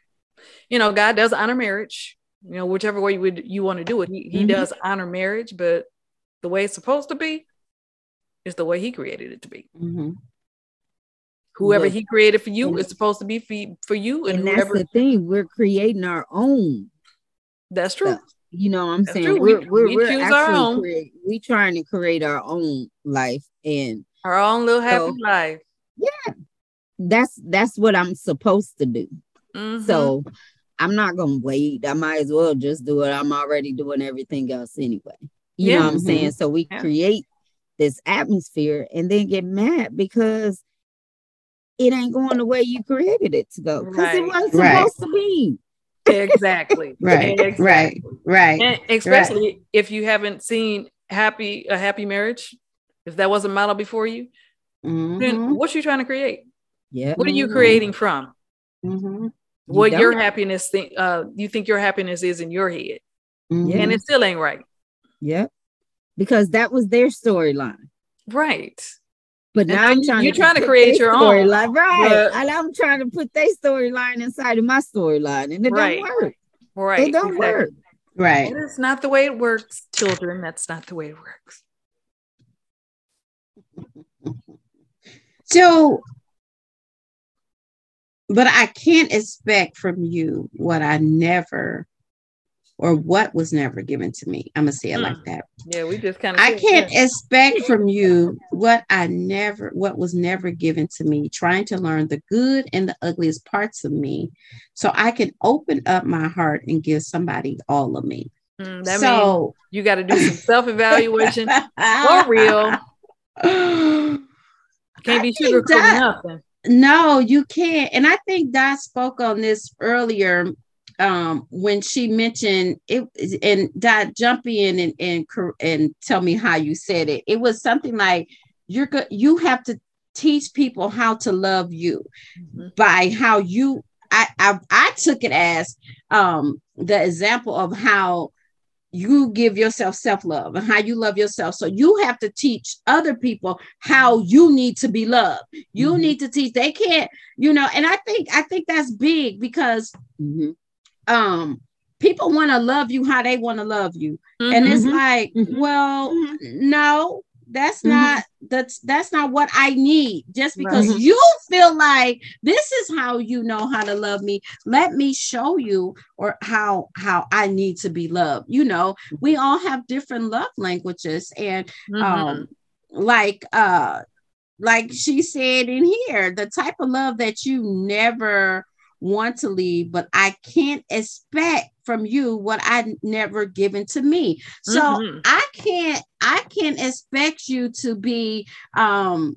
You know, God does honor marriage. You know, whichever way you would you want to do it, he, he mm-hmm. does honor marriage, but the way it's supposed to be is the way he created it to be. Mm-hmm. Whoever he created for you is supposed to be for, for you, and, and whoever, that's the thing. We're creating our own. That's true. Stuff. You know what I'm That's saying? True. We're, we're, we we're actually create, we trying to create our own life and our own little happy so, life. Yeah. That's that's what I'm supposed to do. Mm-hmm. So I'm not gonna wait. I might as well just do it. I'm already doing everything else anyway. You yeah. know what I'm mm-hmm. saying? So we yeah. create this atmosphere and then get mad because it ain't going the way you created it to go because right. it wasn't supposed right. to be. Exactly. right. Exactly. Right. Right. And especially right. if you haven't seen happy a happy marriage, if that wasn't model before you, mm-hmm. then what you trying to create? Yeah. What are you creating from? Mm-hmm. What you your happiness think uh you think your happiness is in your head. Mm-hmm. And it still ain't right. Yep. Because that was their storyline. Right. But now I'm trying you're to trying to create your own storyline, right? But, and I'm trying to put their storyline inside of my storyline, and it right. don't work. Right. It don't exactly. work. Right. It's not the way it works, children. That's not the way it works. So, but I can't expect from you what I never or what was never given to me. I'm gonna say it like hmm. that. Yeah, we just kind of. I can't that. expect from you what I never, what was never given to me. Trying to learn the good and the ugliest parts of me, so I can open up my heart and give somebody all of me. Mm, that so means you got to do some self evaluation for real. Can't be sugarcoating nothing. No, you can't. And I think Dot spoke on this earlier um, when she mentioned it and Dot jump in and, and and tell me how you said it. It was something like you're good. You have to teach people how to love you mm-hmm. by how you. I, I I took it as um, the example of how you give yourself self love and how you love yourself. So you have to teach other people how you need to be loved. You mm-hmm. need to teach. They can't, you know. And I think I think that's big because mm-hmm um people want to love you how they want to love you mm-hmm. and it's mm-hmm. like mm-hmm. well mm-hmm. no that's mm-hmm. not that's that's not what i need just because right. you feel like this is how you know how to love me let me show you or how how i need to be loved you know we all have different love languages and um like uh like she said in here the type of love that you never want to leave, but I can't expect from you what I never given to me. So mm-hmm. I can't I can't expect you to be um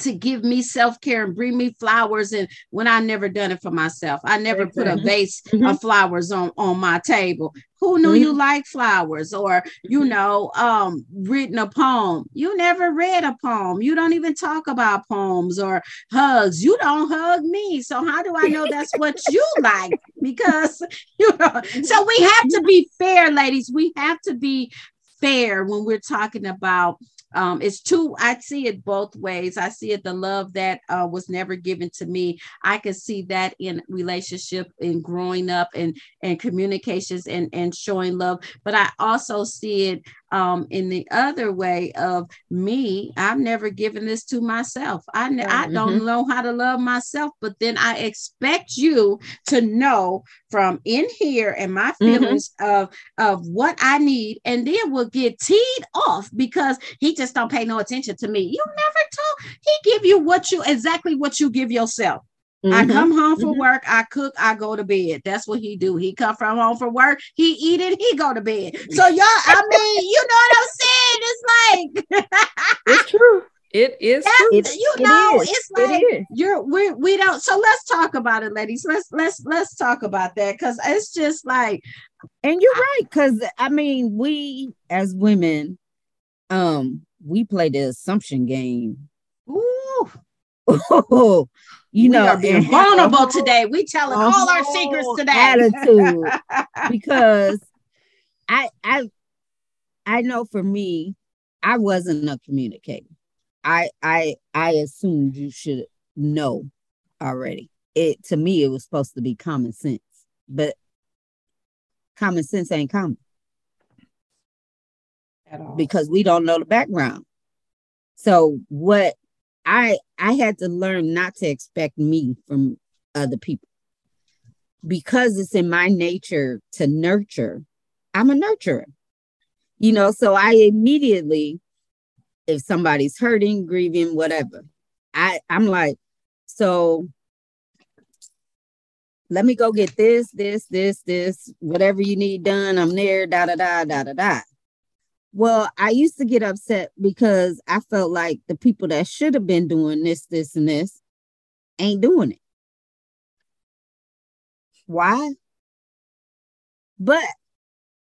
to give me self-care and bring me flowers and when I never done it for myself. I never put a vase mm-hmm. of flowers on on my table. Who knew mm-hmm. you like flowers or you mm-hmm. know um written a poem. You never read a poem. You don't even talk about poems or hugs. You don't hug me. So how do I know that's what you like? Because you know so we have to be fair ladies. We have to be fair when we're talking about um, it's two i see it both ways. I see it the love that uh, was never given to me. I can see that in relationship in growing up and and communications and and showing love. But i also see it um, in the other way of me, I've never given this to myself. I, ne- I don't mm-hmm. know how to love myself, but then I expect you to know from in here and my mm-hmm. feelings mm-hmm. of, of what I need, and then we'll get teed off because he just don't pay no attention to me. You never told he give you what you exactly what you give yourself. Mm-hmm. I come home from mm-hmm. work, I cook, I go to bed. That's what he do. He come from home from work, he eat it, he go to bed. So y'all, I mean, you know what I'm saying? It's like it's true. It is true. you know, it it's like it you're we we don't so let's talk about it, ladies. Let's let's let's talk about that because it's just like and you're right, because I mean, we as women, um, we play the assumption game. Ooh. you we know, being vulnerable today. We telling all our secrets today. Attitude, because I I I know for me, I wasn't a communicator. I I I assumed you should know already. It to me it was supposed to be common sense, but common sense ain't common at all because we don't know the background. So what I I had to learn not to expect me from other people. Because it's in my nature to nurture, I'm a nurturer. You know, so I immediately, if somebody's hurting, grieving, whatever, I, I'm like, so let me go get this, this, this, this, whatever you need done. I'm there, da da da da da da. Well, I used to get upset because I felt like the people that should have been doing this, this, and this ain't doing it. Why? But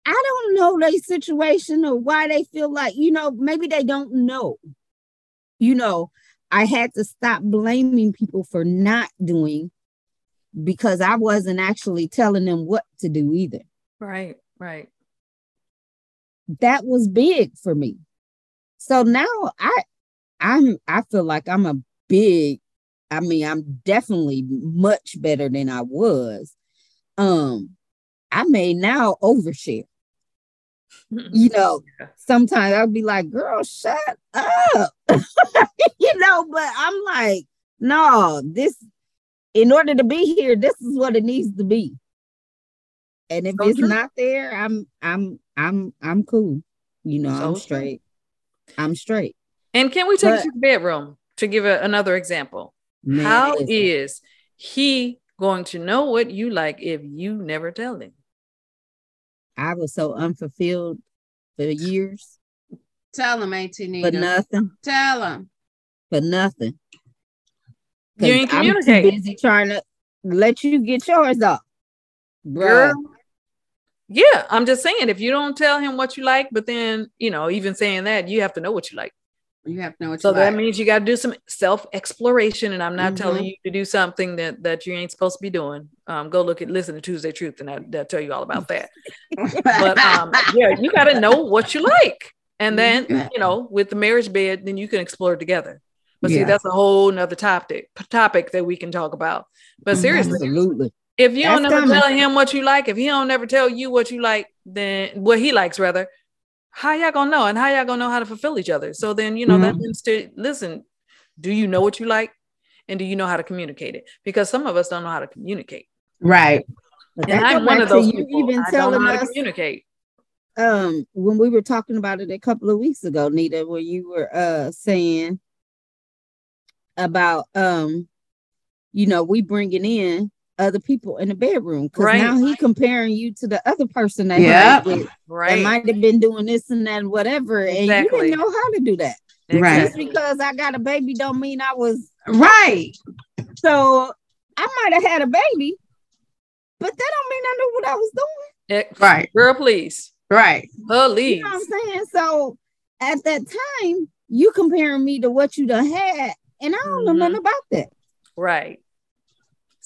I don't know their situation or why they feel like, you know, maybe they don't know. You know, I had to stop blaming people for not doing because I wasn't actually telling them what to do either. Right, right that was big for me. So now I I'm I feel like I'm a big I mean I'm definitely much better than I was. Um I may now overshare. you know, sometimes I'll be like, girl, shut up. you know, but I'm like, no, this in order to be here, this is what it needs to be. And if so it's true. not there, I'm I'm I'm I'm cool. You know, so I'm straight. True. I'm straight. And can we take but, to the bedroom to give a, another example? Man, How is he going to know what you like if you never tell him? I was so unfulfilled for years. Tell him, Auntie Nita. For nothing. Tell him. For nothing. You ain't communicating. I'm too busy trying to let you get yours off. Girl, yeah, I'm just saying if you don't tell him what you like, but then you know, even saying that, you have to know what you like. You have to know what so that like. means you got to do some self exploration, and I'm not mm-hmm. telling you to do something that that you ain't supposed to be doing. Um, go look at listen to Tuesday Truth, and I, will tell you all about that. but um, yeah, you got to know what you like, and then you know, with the marriage bed, then you can explore together. But yeah. see, that's a whole nother topic topic that we can talk about. But seriously, absolutely, if you don't ever tell him what you like, if he don't ever tell you what you like, then what he likes rather, how y'all gonna know? And how y'all gonna know how to fulfill each other? So then you know mm-hmm. that means to listen. Do you know what you like, and do you know how to communicate it? Because some of us don't know how to communicate. Right. And I'm one of those you people. Even I telling us, communicate. Um, when we were talking about it a couple of weeks ago, Nita, where you were uh saying about um, you know, we bringing in other people in the bedroom because right. now he comparing you to the other person that, yep. with, right. that might have been doing this and that and whatever exactly. and you didn't know how to do that Right. Just because I got a baby don't mean I was Right. so I might have had a baby, but that don't mean I knew what I was doing. Eh, Right. Girl, please. Right. Please. You know what I'm saying? So at that time, you comparing me to what you done had, and I don't know Mhm. nothing about that. Right.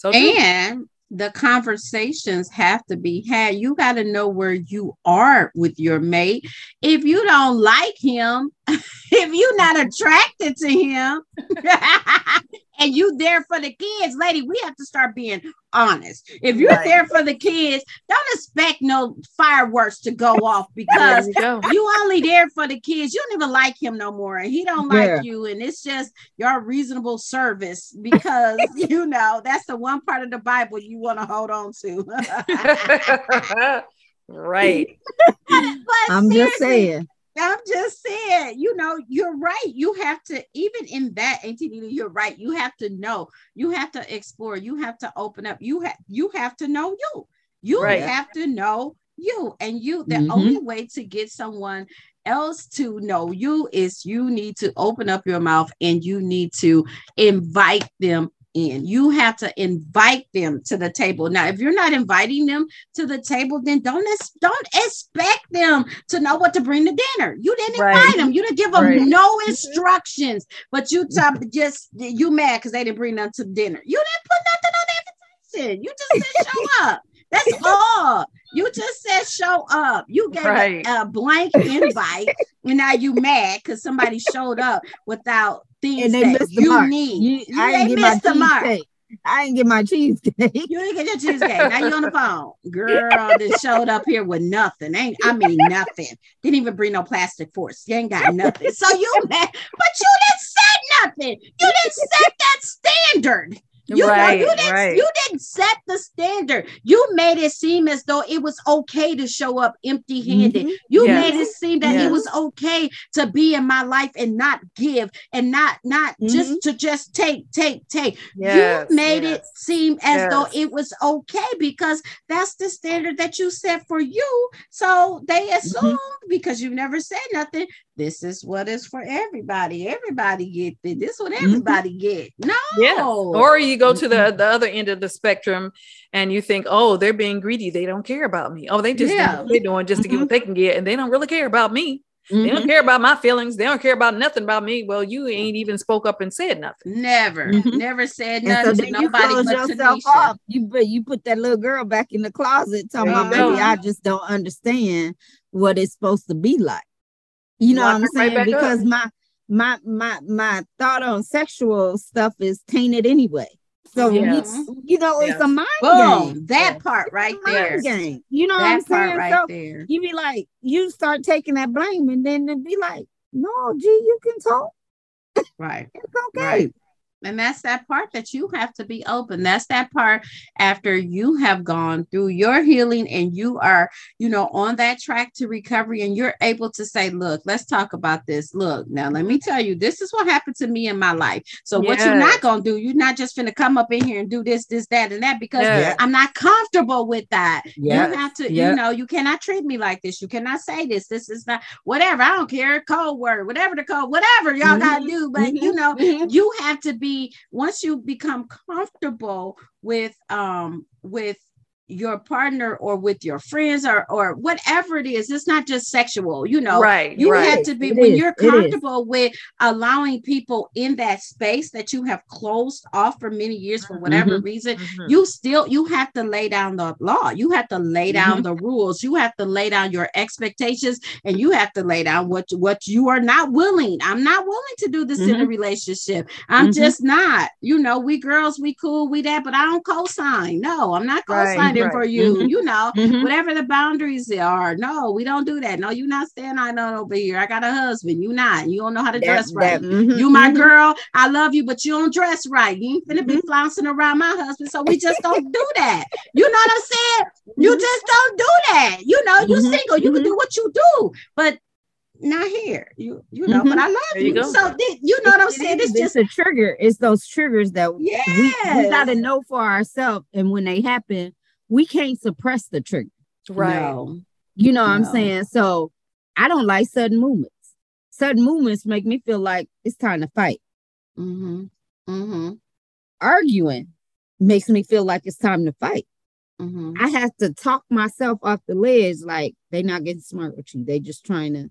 So. And the conversations have to be had. You got to know where you are with your mate. If you don't like him, if you're not attracted to him, and you there for the kids, lady, we have to start being honest. If you're Right. there for the kids, don't expect no fireworks to go off because you you only there for the kids. You don't even like him no more, and he don't like you, and it's just your reasonable service because you know that's the one part of the Bible you want to hold on to. right. But I'm just saying. I'm just saying, you know, you're right. You have to, even in that, Nina, you're right. You have to know. You have to explore. You have to open up. You have you have to know you. You Right. have to know you. And you, the Mhm. only way to get someone else to know you is you need to open up your mouth and you need to invite them in. You have to invite them to the table. Now, if you're not inviting them to the table, then don't don't expect them to know what to bring to dinner. You didn't Right. invite them. You didn't give them Right. no instructions, but you top just you mad because they didn't bring them to dinner. You didn't put nothing on the invitation. You just said show up. That's all. You just said show up. You gave a- a, blank invite, and now you mad because somebody showed up without things And they that missed the you mark. need. You, I they didn't get my the mark. cheesecake. I didn't get my cheesecake. You didn't get your cheesecake. Now you on the phone. Girl that showed up here with nothing. Ain't I mean nothing. Didn't even bring no plastic forks. You ain't got nothing. So you mad, but you didn't say nothing. You didn't set that standard. You right. know, you didn't right. you didn't set the standard. You made it seem as though it was okay to show up empty-handed. Mhm. You Yes. made it seem that Yes. it was okay to be in my life and not give and not not just to just take, take, take. Yes, you made it seem as though it was okay because that's the standard that you set for you. So they assumed because you never said nothing. This is what is for everybody. Everybody get it. This is what everybody get. No. Yeah. Or you go to the, the other end of the spectrum and you think, oh, they're being greedy. They don't care about me. Oh, they just doing Yeah. what they're doing just to get what they can get. And they don't really care about me. They Mhm. don't care about my feelings. They don't care about nothing about me. Well, you ain't even spoke up and said nothing. Never, Mhm. never said And so nothing to then you nobody close but yourself Tanisha. off. You put you put that little girl back in the closet talking There about you baby. I just don't understand what it's supposed to be like. You know Lock what I'm it right saying? up. because my my my my thought on sexual stuff is tainted anyway. So Yes. you, you know, it's a mind Boom. game. That Yes. part right It's a there. game. You know what I'm That part saying? right so there. you be like, you start taking that blame, and then it be like, no, gee, you can talk. Right. It's okay. Right. And that's that part that you have to be open. That's that part after you have gone through your healing and you are, you know, on that track to recovery and you're able to say, look, let's talk about this. Look, now let me tell you, this is what happened to me in my life. So what you're not going to do, you're not just going to come up in here and do this, this, that, and that because Yes. I'm not comfortable with that. Yeah. You have to, you know, you cannot treat me like this. You cannot say this. This is not whatever. I don't care. Code word, whatever the code, whatever y'all got to do. But you Mhm. know, Mhm. you have to be once you become comfortable with um with your partner or with your friends or or whatever it is it's not just sexual you know. Right. you right. have to be It when is, you're comfortable with allowing people in that space that you have closed off for many years for mm-hmm. whatever mm-hmm. reason Mhm. you still you have to lay down the law. You have to lay mm-hmm. down the rules. You have to lay down your expectations and you have to lay down what what you are not willing. I'm not willing to do this in a relationship. I'm just not. You know we girls we cool we that but i don't co-sign. No i'm not Right, co-signing right. for you Mhm. you know Mhm. whatever the boundaries are no we don't do that no you're not staying on over here i got a husband you not you don't know how to That- dress right that- mhm, you my mhm. girl, I love you, but you don't dress right. You ain't finna be flouncing around my husband, so we just don't do that. You know what I'm saying? You Mhm. just don't do that. You know, you single, you can do what you do, but not here. You you know, but I love There you you. So thi- you know what I'm saying? is, It's just a trigger. It's those triggers that we, we gotta know for ourselves. And when they happen, we can't suppress the trigger. right. No. You know what I'm saying? So I don't like sudden movements. Sudden movements make me feel like it's time to fight. Mm-hmm. Mm-hmm. Arguing makes me feel like it's time to fight. Mm-hmm. I have to talk myself off the ledge, like they're not getting smart with you. they're just trying to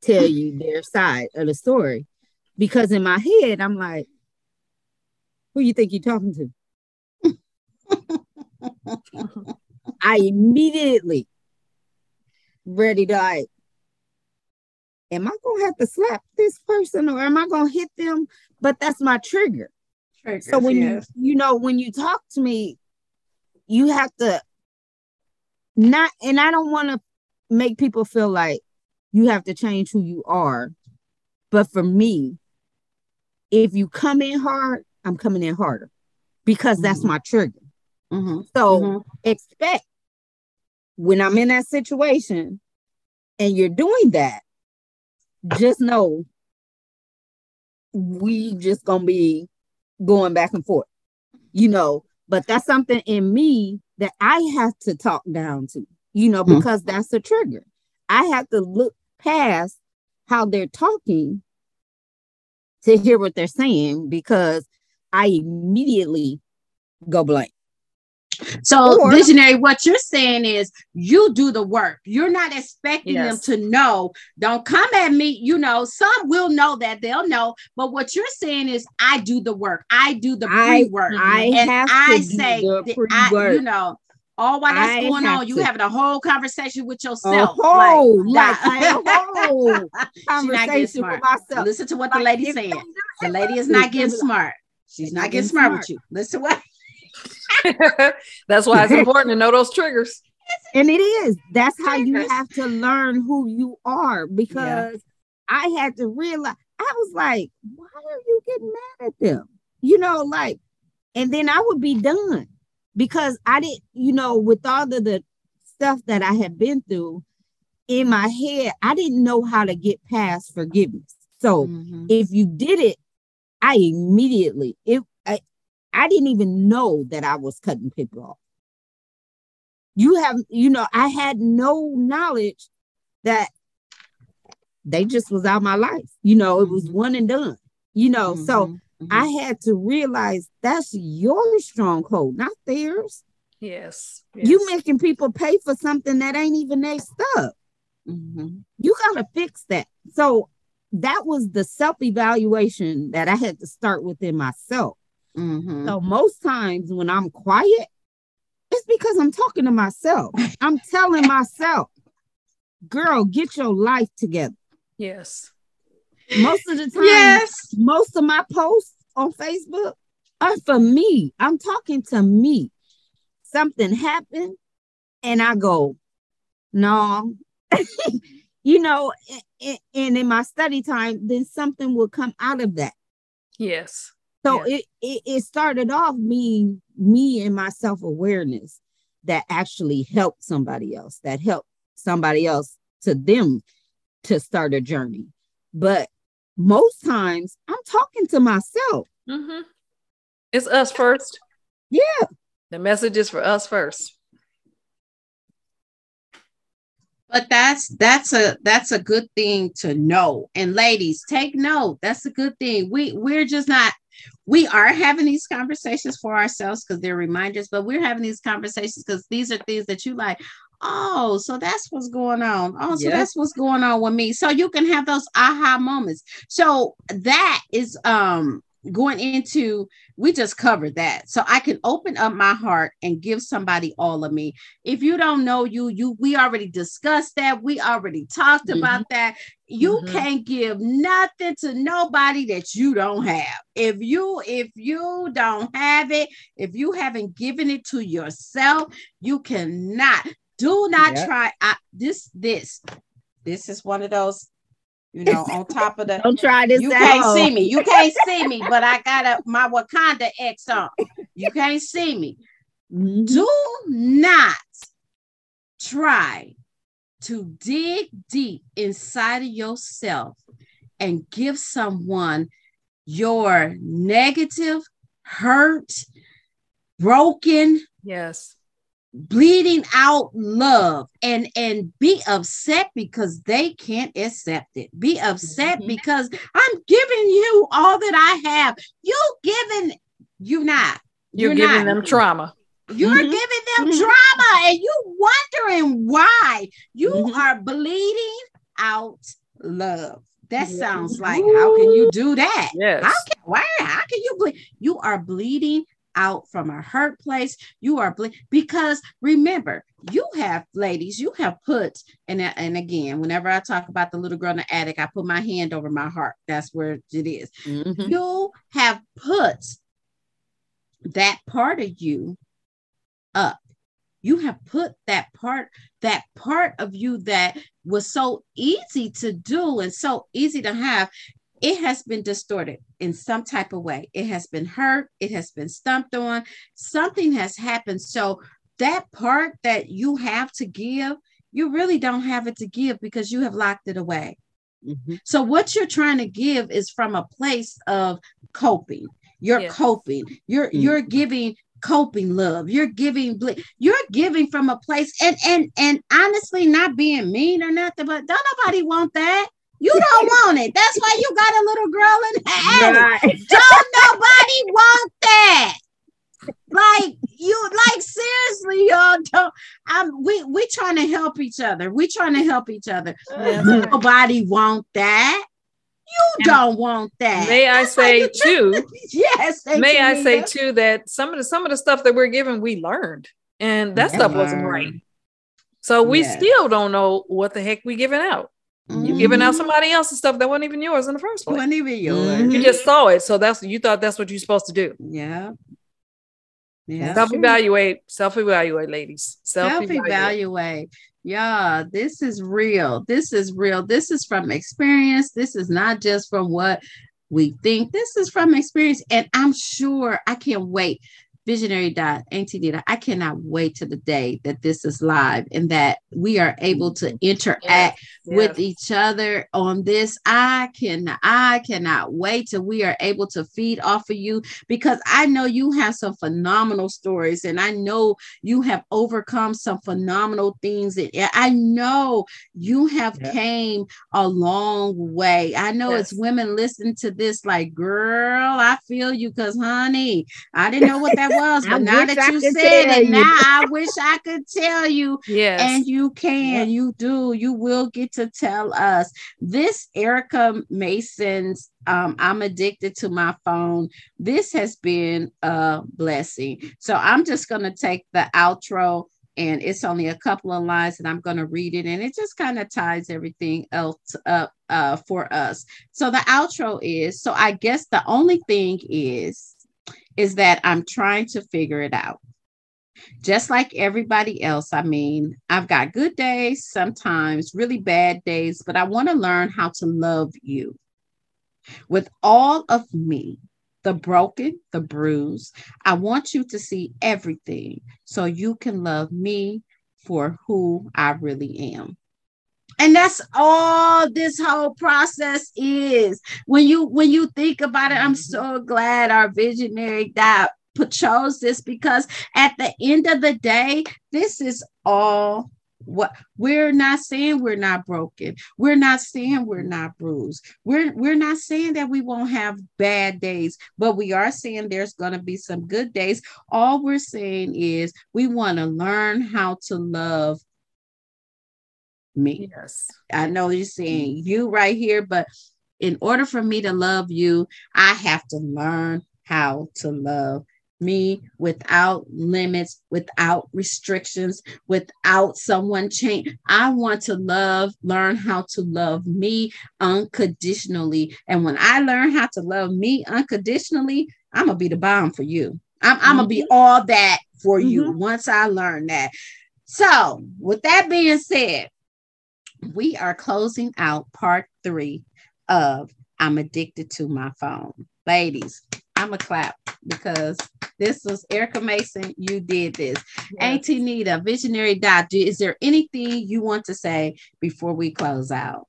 tell you their side of the story. Because in my head, I'm like, who you think you're talking to? I immediately ready to like, am I gonna have to slap this person or am I gonna hit them? But that's my trigger. Triggers, So when yes. you you know when you talk to me, you have to not and I don't want to make people feel like you have to change who you are. But for me, if you come in hard, I'm coming in harder because that's Mhm. my trigger. Mhm. So Mhm. expect when I'm in that situation and you're doing that, just know we just gonna be going back and forth, you know. But that's something in me that I have to talk down to, you know, Mhm. because that's a trigger. I have to look past how they're talking to hear what they're saying because I immediately go blank. So, Or- visionary, what you're saying is you do the work. You're not expecting Yes. them to know. Don't come at me. You know, some will know that they'll know. But what you're saying is, I do the work. I do the pre work. I and have to I do say, I, you know, all while that's I going on, you having a whole conversation with a yourself. whole, like, nah. a whole not getting conversation with smart. myself. Listen to what the Like, lady's saying. The lady is not getting smart. She's not getting smart. with you. Listen to what That's why it's important to know those triggers. And it is. That's how you have to learn who you are because I had to realize I was like, why are you getting mad at them? You know, like, and then I would be done because I didn't, you know, with all of the stuff that I had been through in my head, I didn't know how to get past forgiveness. So Mhm. if you did it, I immediately it I, didn't even know that I was cutting people off. You have, you know, I had no knowledge that they just was out my life. You know, it was Mhm. one and done. You know, so Mhm. Mhm. I had to realize that's your stronghold, not theirs. Yes. You making people pay for something that ain't even their stuff. Mhm. you got to fix that. So that was the self evaluation that I had to start within myself. Mhm. So most times when I'm quiet, it's because I'm talking to myself. I'm telling myself, girl, get your life together. Yes. Most of the time, Yes. most of my posts on Facebook are for me. I'm talking to me. Something happened, and I go, no. you know, a- a- and in my study time, then something will come out of that. Yes. So Yeah. it, it it started off me me and my self awareness that actually helped somebody else, that helped somebody else to them to start a journey. But most times I'm talking to myself. hmm It's us first. Yeah. The message is for us first. But that's that's a that's a good thing to know. And ladies, take note. That's a good thing. We we're just not we are having these conversations for ourselves because they're reminders, but we're having these conversations because these are things that you like. Oh, so that's what's going on. Oh, so Yeah. that's what's going on with me. So you can have those aha moments. So that is um going into we just covered that. So I can open up my heart and give somebody all of me if you don't know you you we already discussed that we already talked Mhm. about that you Mhm. can't give nothing to nobody that you don't have if you if you don't have it if you haven't given it to yourself you cannot do not Yep. try I, this this this is one of those you know on top of the Don't try this you at can't home. see me. You can't see me, but I got a my Wakanda X on. You can't see me Mhm. do not try to dig deep inside of yourself and give someone your negative, hurt, broken, Yes. Bleeding out love and and be upset because they can't accept it be upset mm-hmm. because i'm giving you all that i have you giving you not you're, you're giving not. them trauma you're mm-hmm. giving them mm-hmm. trauma and you wondering why you mm-hmm. are bleeding out love that sounds like how can you do that yes how can, why how can you bleed you are bleeding out from a hurt place. You are ble- because remember, you have ladies, you have put and and again, whenever I talk about the little girl in the attic, I put my hand over my heart. That's where it is. Mm-hmm. You have put that part of you up. You have put that part that part of you that was so easy to do and so easy to have it has been distorted in some type of way. It has been hurt, it has been stumped on, something has happened. So, that part that you have to give, you really don't have it to give because you have locked it away. Mm-hmm. So, what you're trying to give is from a place of coping. You're yes. coping. You're mm-hmm. you're giving coping love you're giving you're giving from a place and and and honestly not being mean or nothing but don't nobody want that you don't want it. That's why you got a little girl in the attic. Right. Don't nobody want that. Like you, like seriously, y'all don't. I'm we we trying to help each other. We trying to help each other. Nobody want that. You don't want that. May I say too? yes. May I say too that some of the some of the stuff that we're given, we learned, and that stuff wasn't right. So we yes. still don't know what the heck we giving out. Mm-hmm. You giving out somebody else's stuff that wasn't even yours in the first place. Wasn't even yours. Mm-hmm. You just saw it, so that's you thought that's what you're supposed to do. Yeah. Yeah. Self evaluate. Self evaluate, ladies. Self evaluate. Yeah, this is real. This is real. This is from experience. This is not just from what we think. This is from experience, and I'm sure I can't wait visionary dot auntie I cannot wait to the day that this is live and that we are able to mm-hmm. interact yes, yes. with each other on this. I can I cannot wait till we are able to feed off of you because I know you have some phenomenal stories and I know you have overcome some phenomenal things. And I know you have came a long way. I know yes. it's women listening to this like, girl, I feel you because honey, I didn't know what that was, but now that you said it, you. now I wish I could tell you. Yes. And you can, you do, you will get to tell us. This Erica Mason's um, I'm addicted to my phone. This has been a blessing. So I'm just going to take the outro and it's only a couple of lines and I'm going to read it and it just kind of ties everything else up uh, for us. So the outro is so I guess the only thing is is that I'm trying to figure it out. Just like everybody else, I mean, I've got good days, sometimes really bad days, but I want to learn how to love you with all of me, the broken, the bruised. I want you to see everything so you can love me for who I really am and that's all this whole process is. When you when you think about it i'm mm-hmm. so glad our visionary that chose this because at the end of the day this is all what we're not saying we're not broken. We're not saying we're not bruised. We're we're not saying that we won't have bad days but we are saying there's going to be some good days. All we're saying is we want to learn how to love me. Yes. I know you're saying you right here, but in order for me to love you, I have to learn how to love me without limits, without restrictions, without someone change. I want to love, learn how to love me unconditionally. And when I learn how to love me unconditionally, I'm gonna be the bomb for you. I'm, I'm gonna be mm-hmm. all that for mm-hmm. you once I learn that. So, with that being said, we are closing out part three of I'm addicted to my phone. Ladies, I'm a clap because this was Erica Mason. You did this. Yes. Auntie Nita, Visionary Dot. Is there anything you want to say before we close out?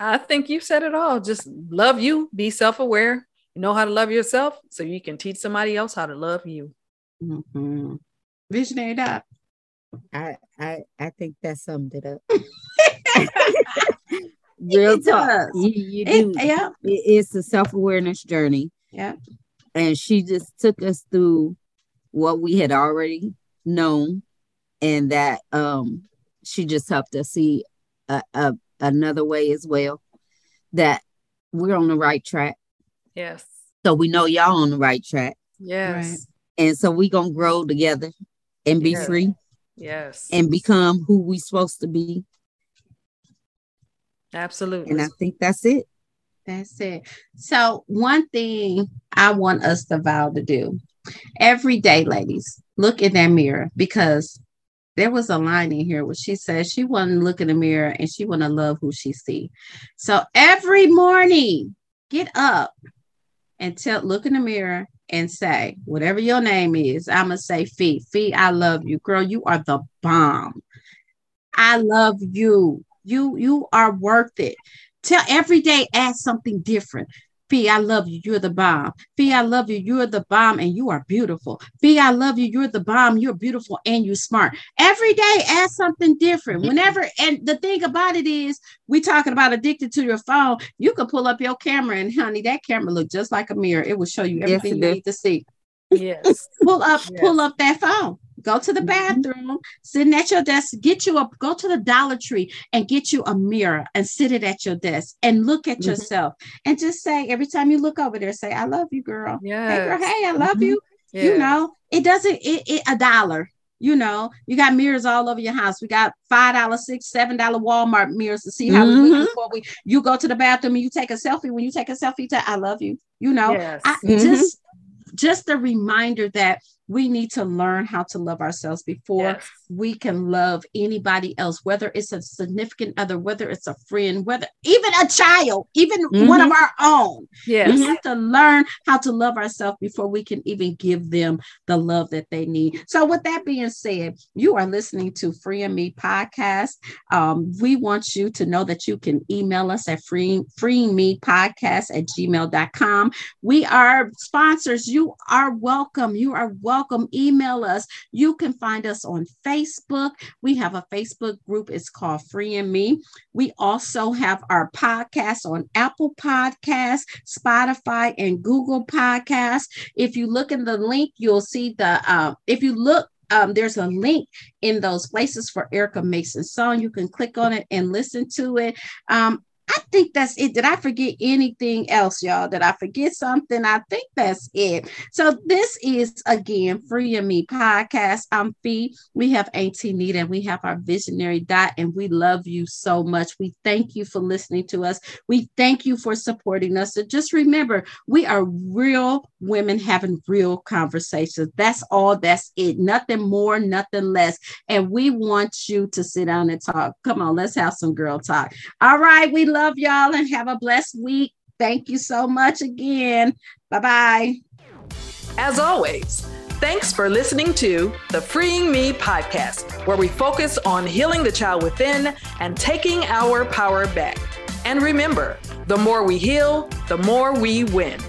I think you said it all. Just love you, be self aware, know how to love yourself so you can teach somebody else how to love you. Mm-hmm. Visionary Dot. I I I think that summed it up. Real It talk. does. You, you It- do. yeah, It- it's a self-awareness journey. yeah. And she just took us through what we had already known and that um she just helped us see a, a another way as well that we're on the right track. Yes. So we know y'all on the right track. Yes. And so we gonna grow together and be Yeah. free Yes. and become who we supposed to be. Absolutely. And I think that's it. That's it. So, one thing I want us to vow to do every day, ladies, look in that mirror because there was a line in here where she said she want to look in the mirror and she want to love who she see. So every morning, get up and tell, look in the mirror and say whatever your name is. I'm gonna say Fe. Fe, I love you, girl. You are the bomb. I love you. You you are worth it. Tell every day, add something different. Fe, I love you. You're the bomb. Fe, I love you. You're the bomb and you are beautiful. Fe, I love you. You're the bomb. You're beautiful and you're smart. Every day, add something different. Whenever, and the thing about it is, we talking about addicted to your phone. You could pull up your camera and honey, that camera look just like a mirror. It will show you everything it you need to see. yes. Pull up, Yes. pull up that phone. Go to the Mhm. bathroom, sitting at your desk, get you up, go to the Dollar Tree and get you a mirror and sit it at your desk and look at Mhm. yourself and just say every time you look over there, say, I love you, girl. Hey, girl, hey, I love Mhm. you. You know, it doesn't, it, it a dollar. You know, you got mirrors all over your house. We got five dollar, six, seven dollar Walmart mirrors to see how we look Mhm. before we. You go to the bathroom and you take a selfie. When you take a selfie, say, "I love you." You know, Yes. I, just just a reminder that we need to learn how to love ourselves before Yes. we can love anybody else, whether it's a significant other, whether it's a friend, whether even a child, even one of our own. Yes. We have to learn how to love ourselves before we can even give them the love that they need. So, with that being said, you are listening to Free and Me podcast. Um, we want you to know that you can email us at free, freeing me podcast at gmail.com. We are sponsors. You are welcome. You are welcome. Email us. You can find us on Facebook. We have a Facebook group. It's called Free and Me. We also have our podcast on Apple Podcasts, Spotify, and Google Podcasts. If you look in the link, you'll see the, uh, if you look, um, there's a link in those places for Erica Mason's song. You can click on it and listen to it. Um, I think that's it. Did I forget anything else, y'all? Did I forget something? I think that's it. So this is again Free and Me podcast. I'm Fe. We have Auntie Nita and we have our visionary Dot, and we love you so much. We thank you for listening to us. We thank you for supporting us. So just remember, we are real women having real conversations. That's all. That's it. Nothing more, nothing less. And we want you to sit down and talk. Come on, let's have some girl talk. All right. We love y'all and have a blessed week. Thank you so much again. Bye bye. As always, thanks for listening to the Freeing Me podcast, where we focus on healing the child within and taking our power back. And remember, the more we heal, the more we win.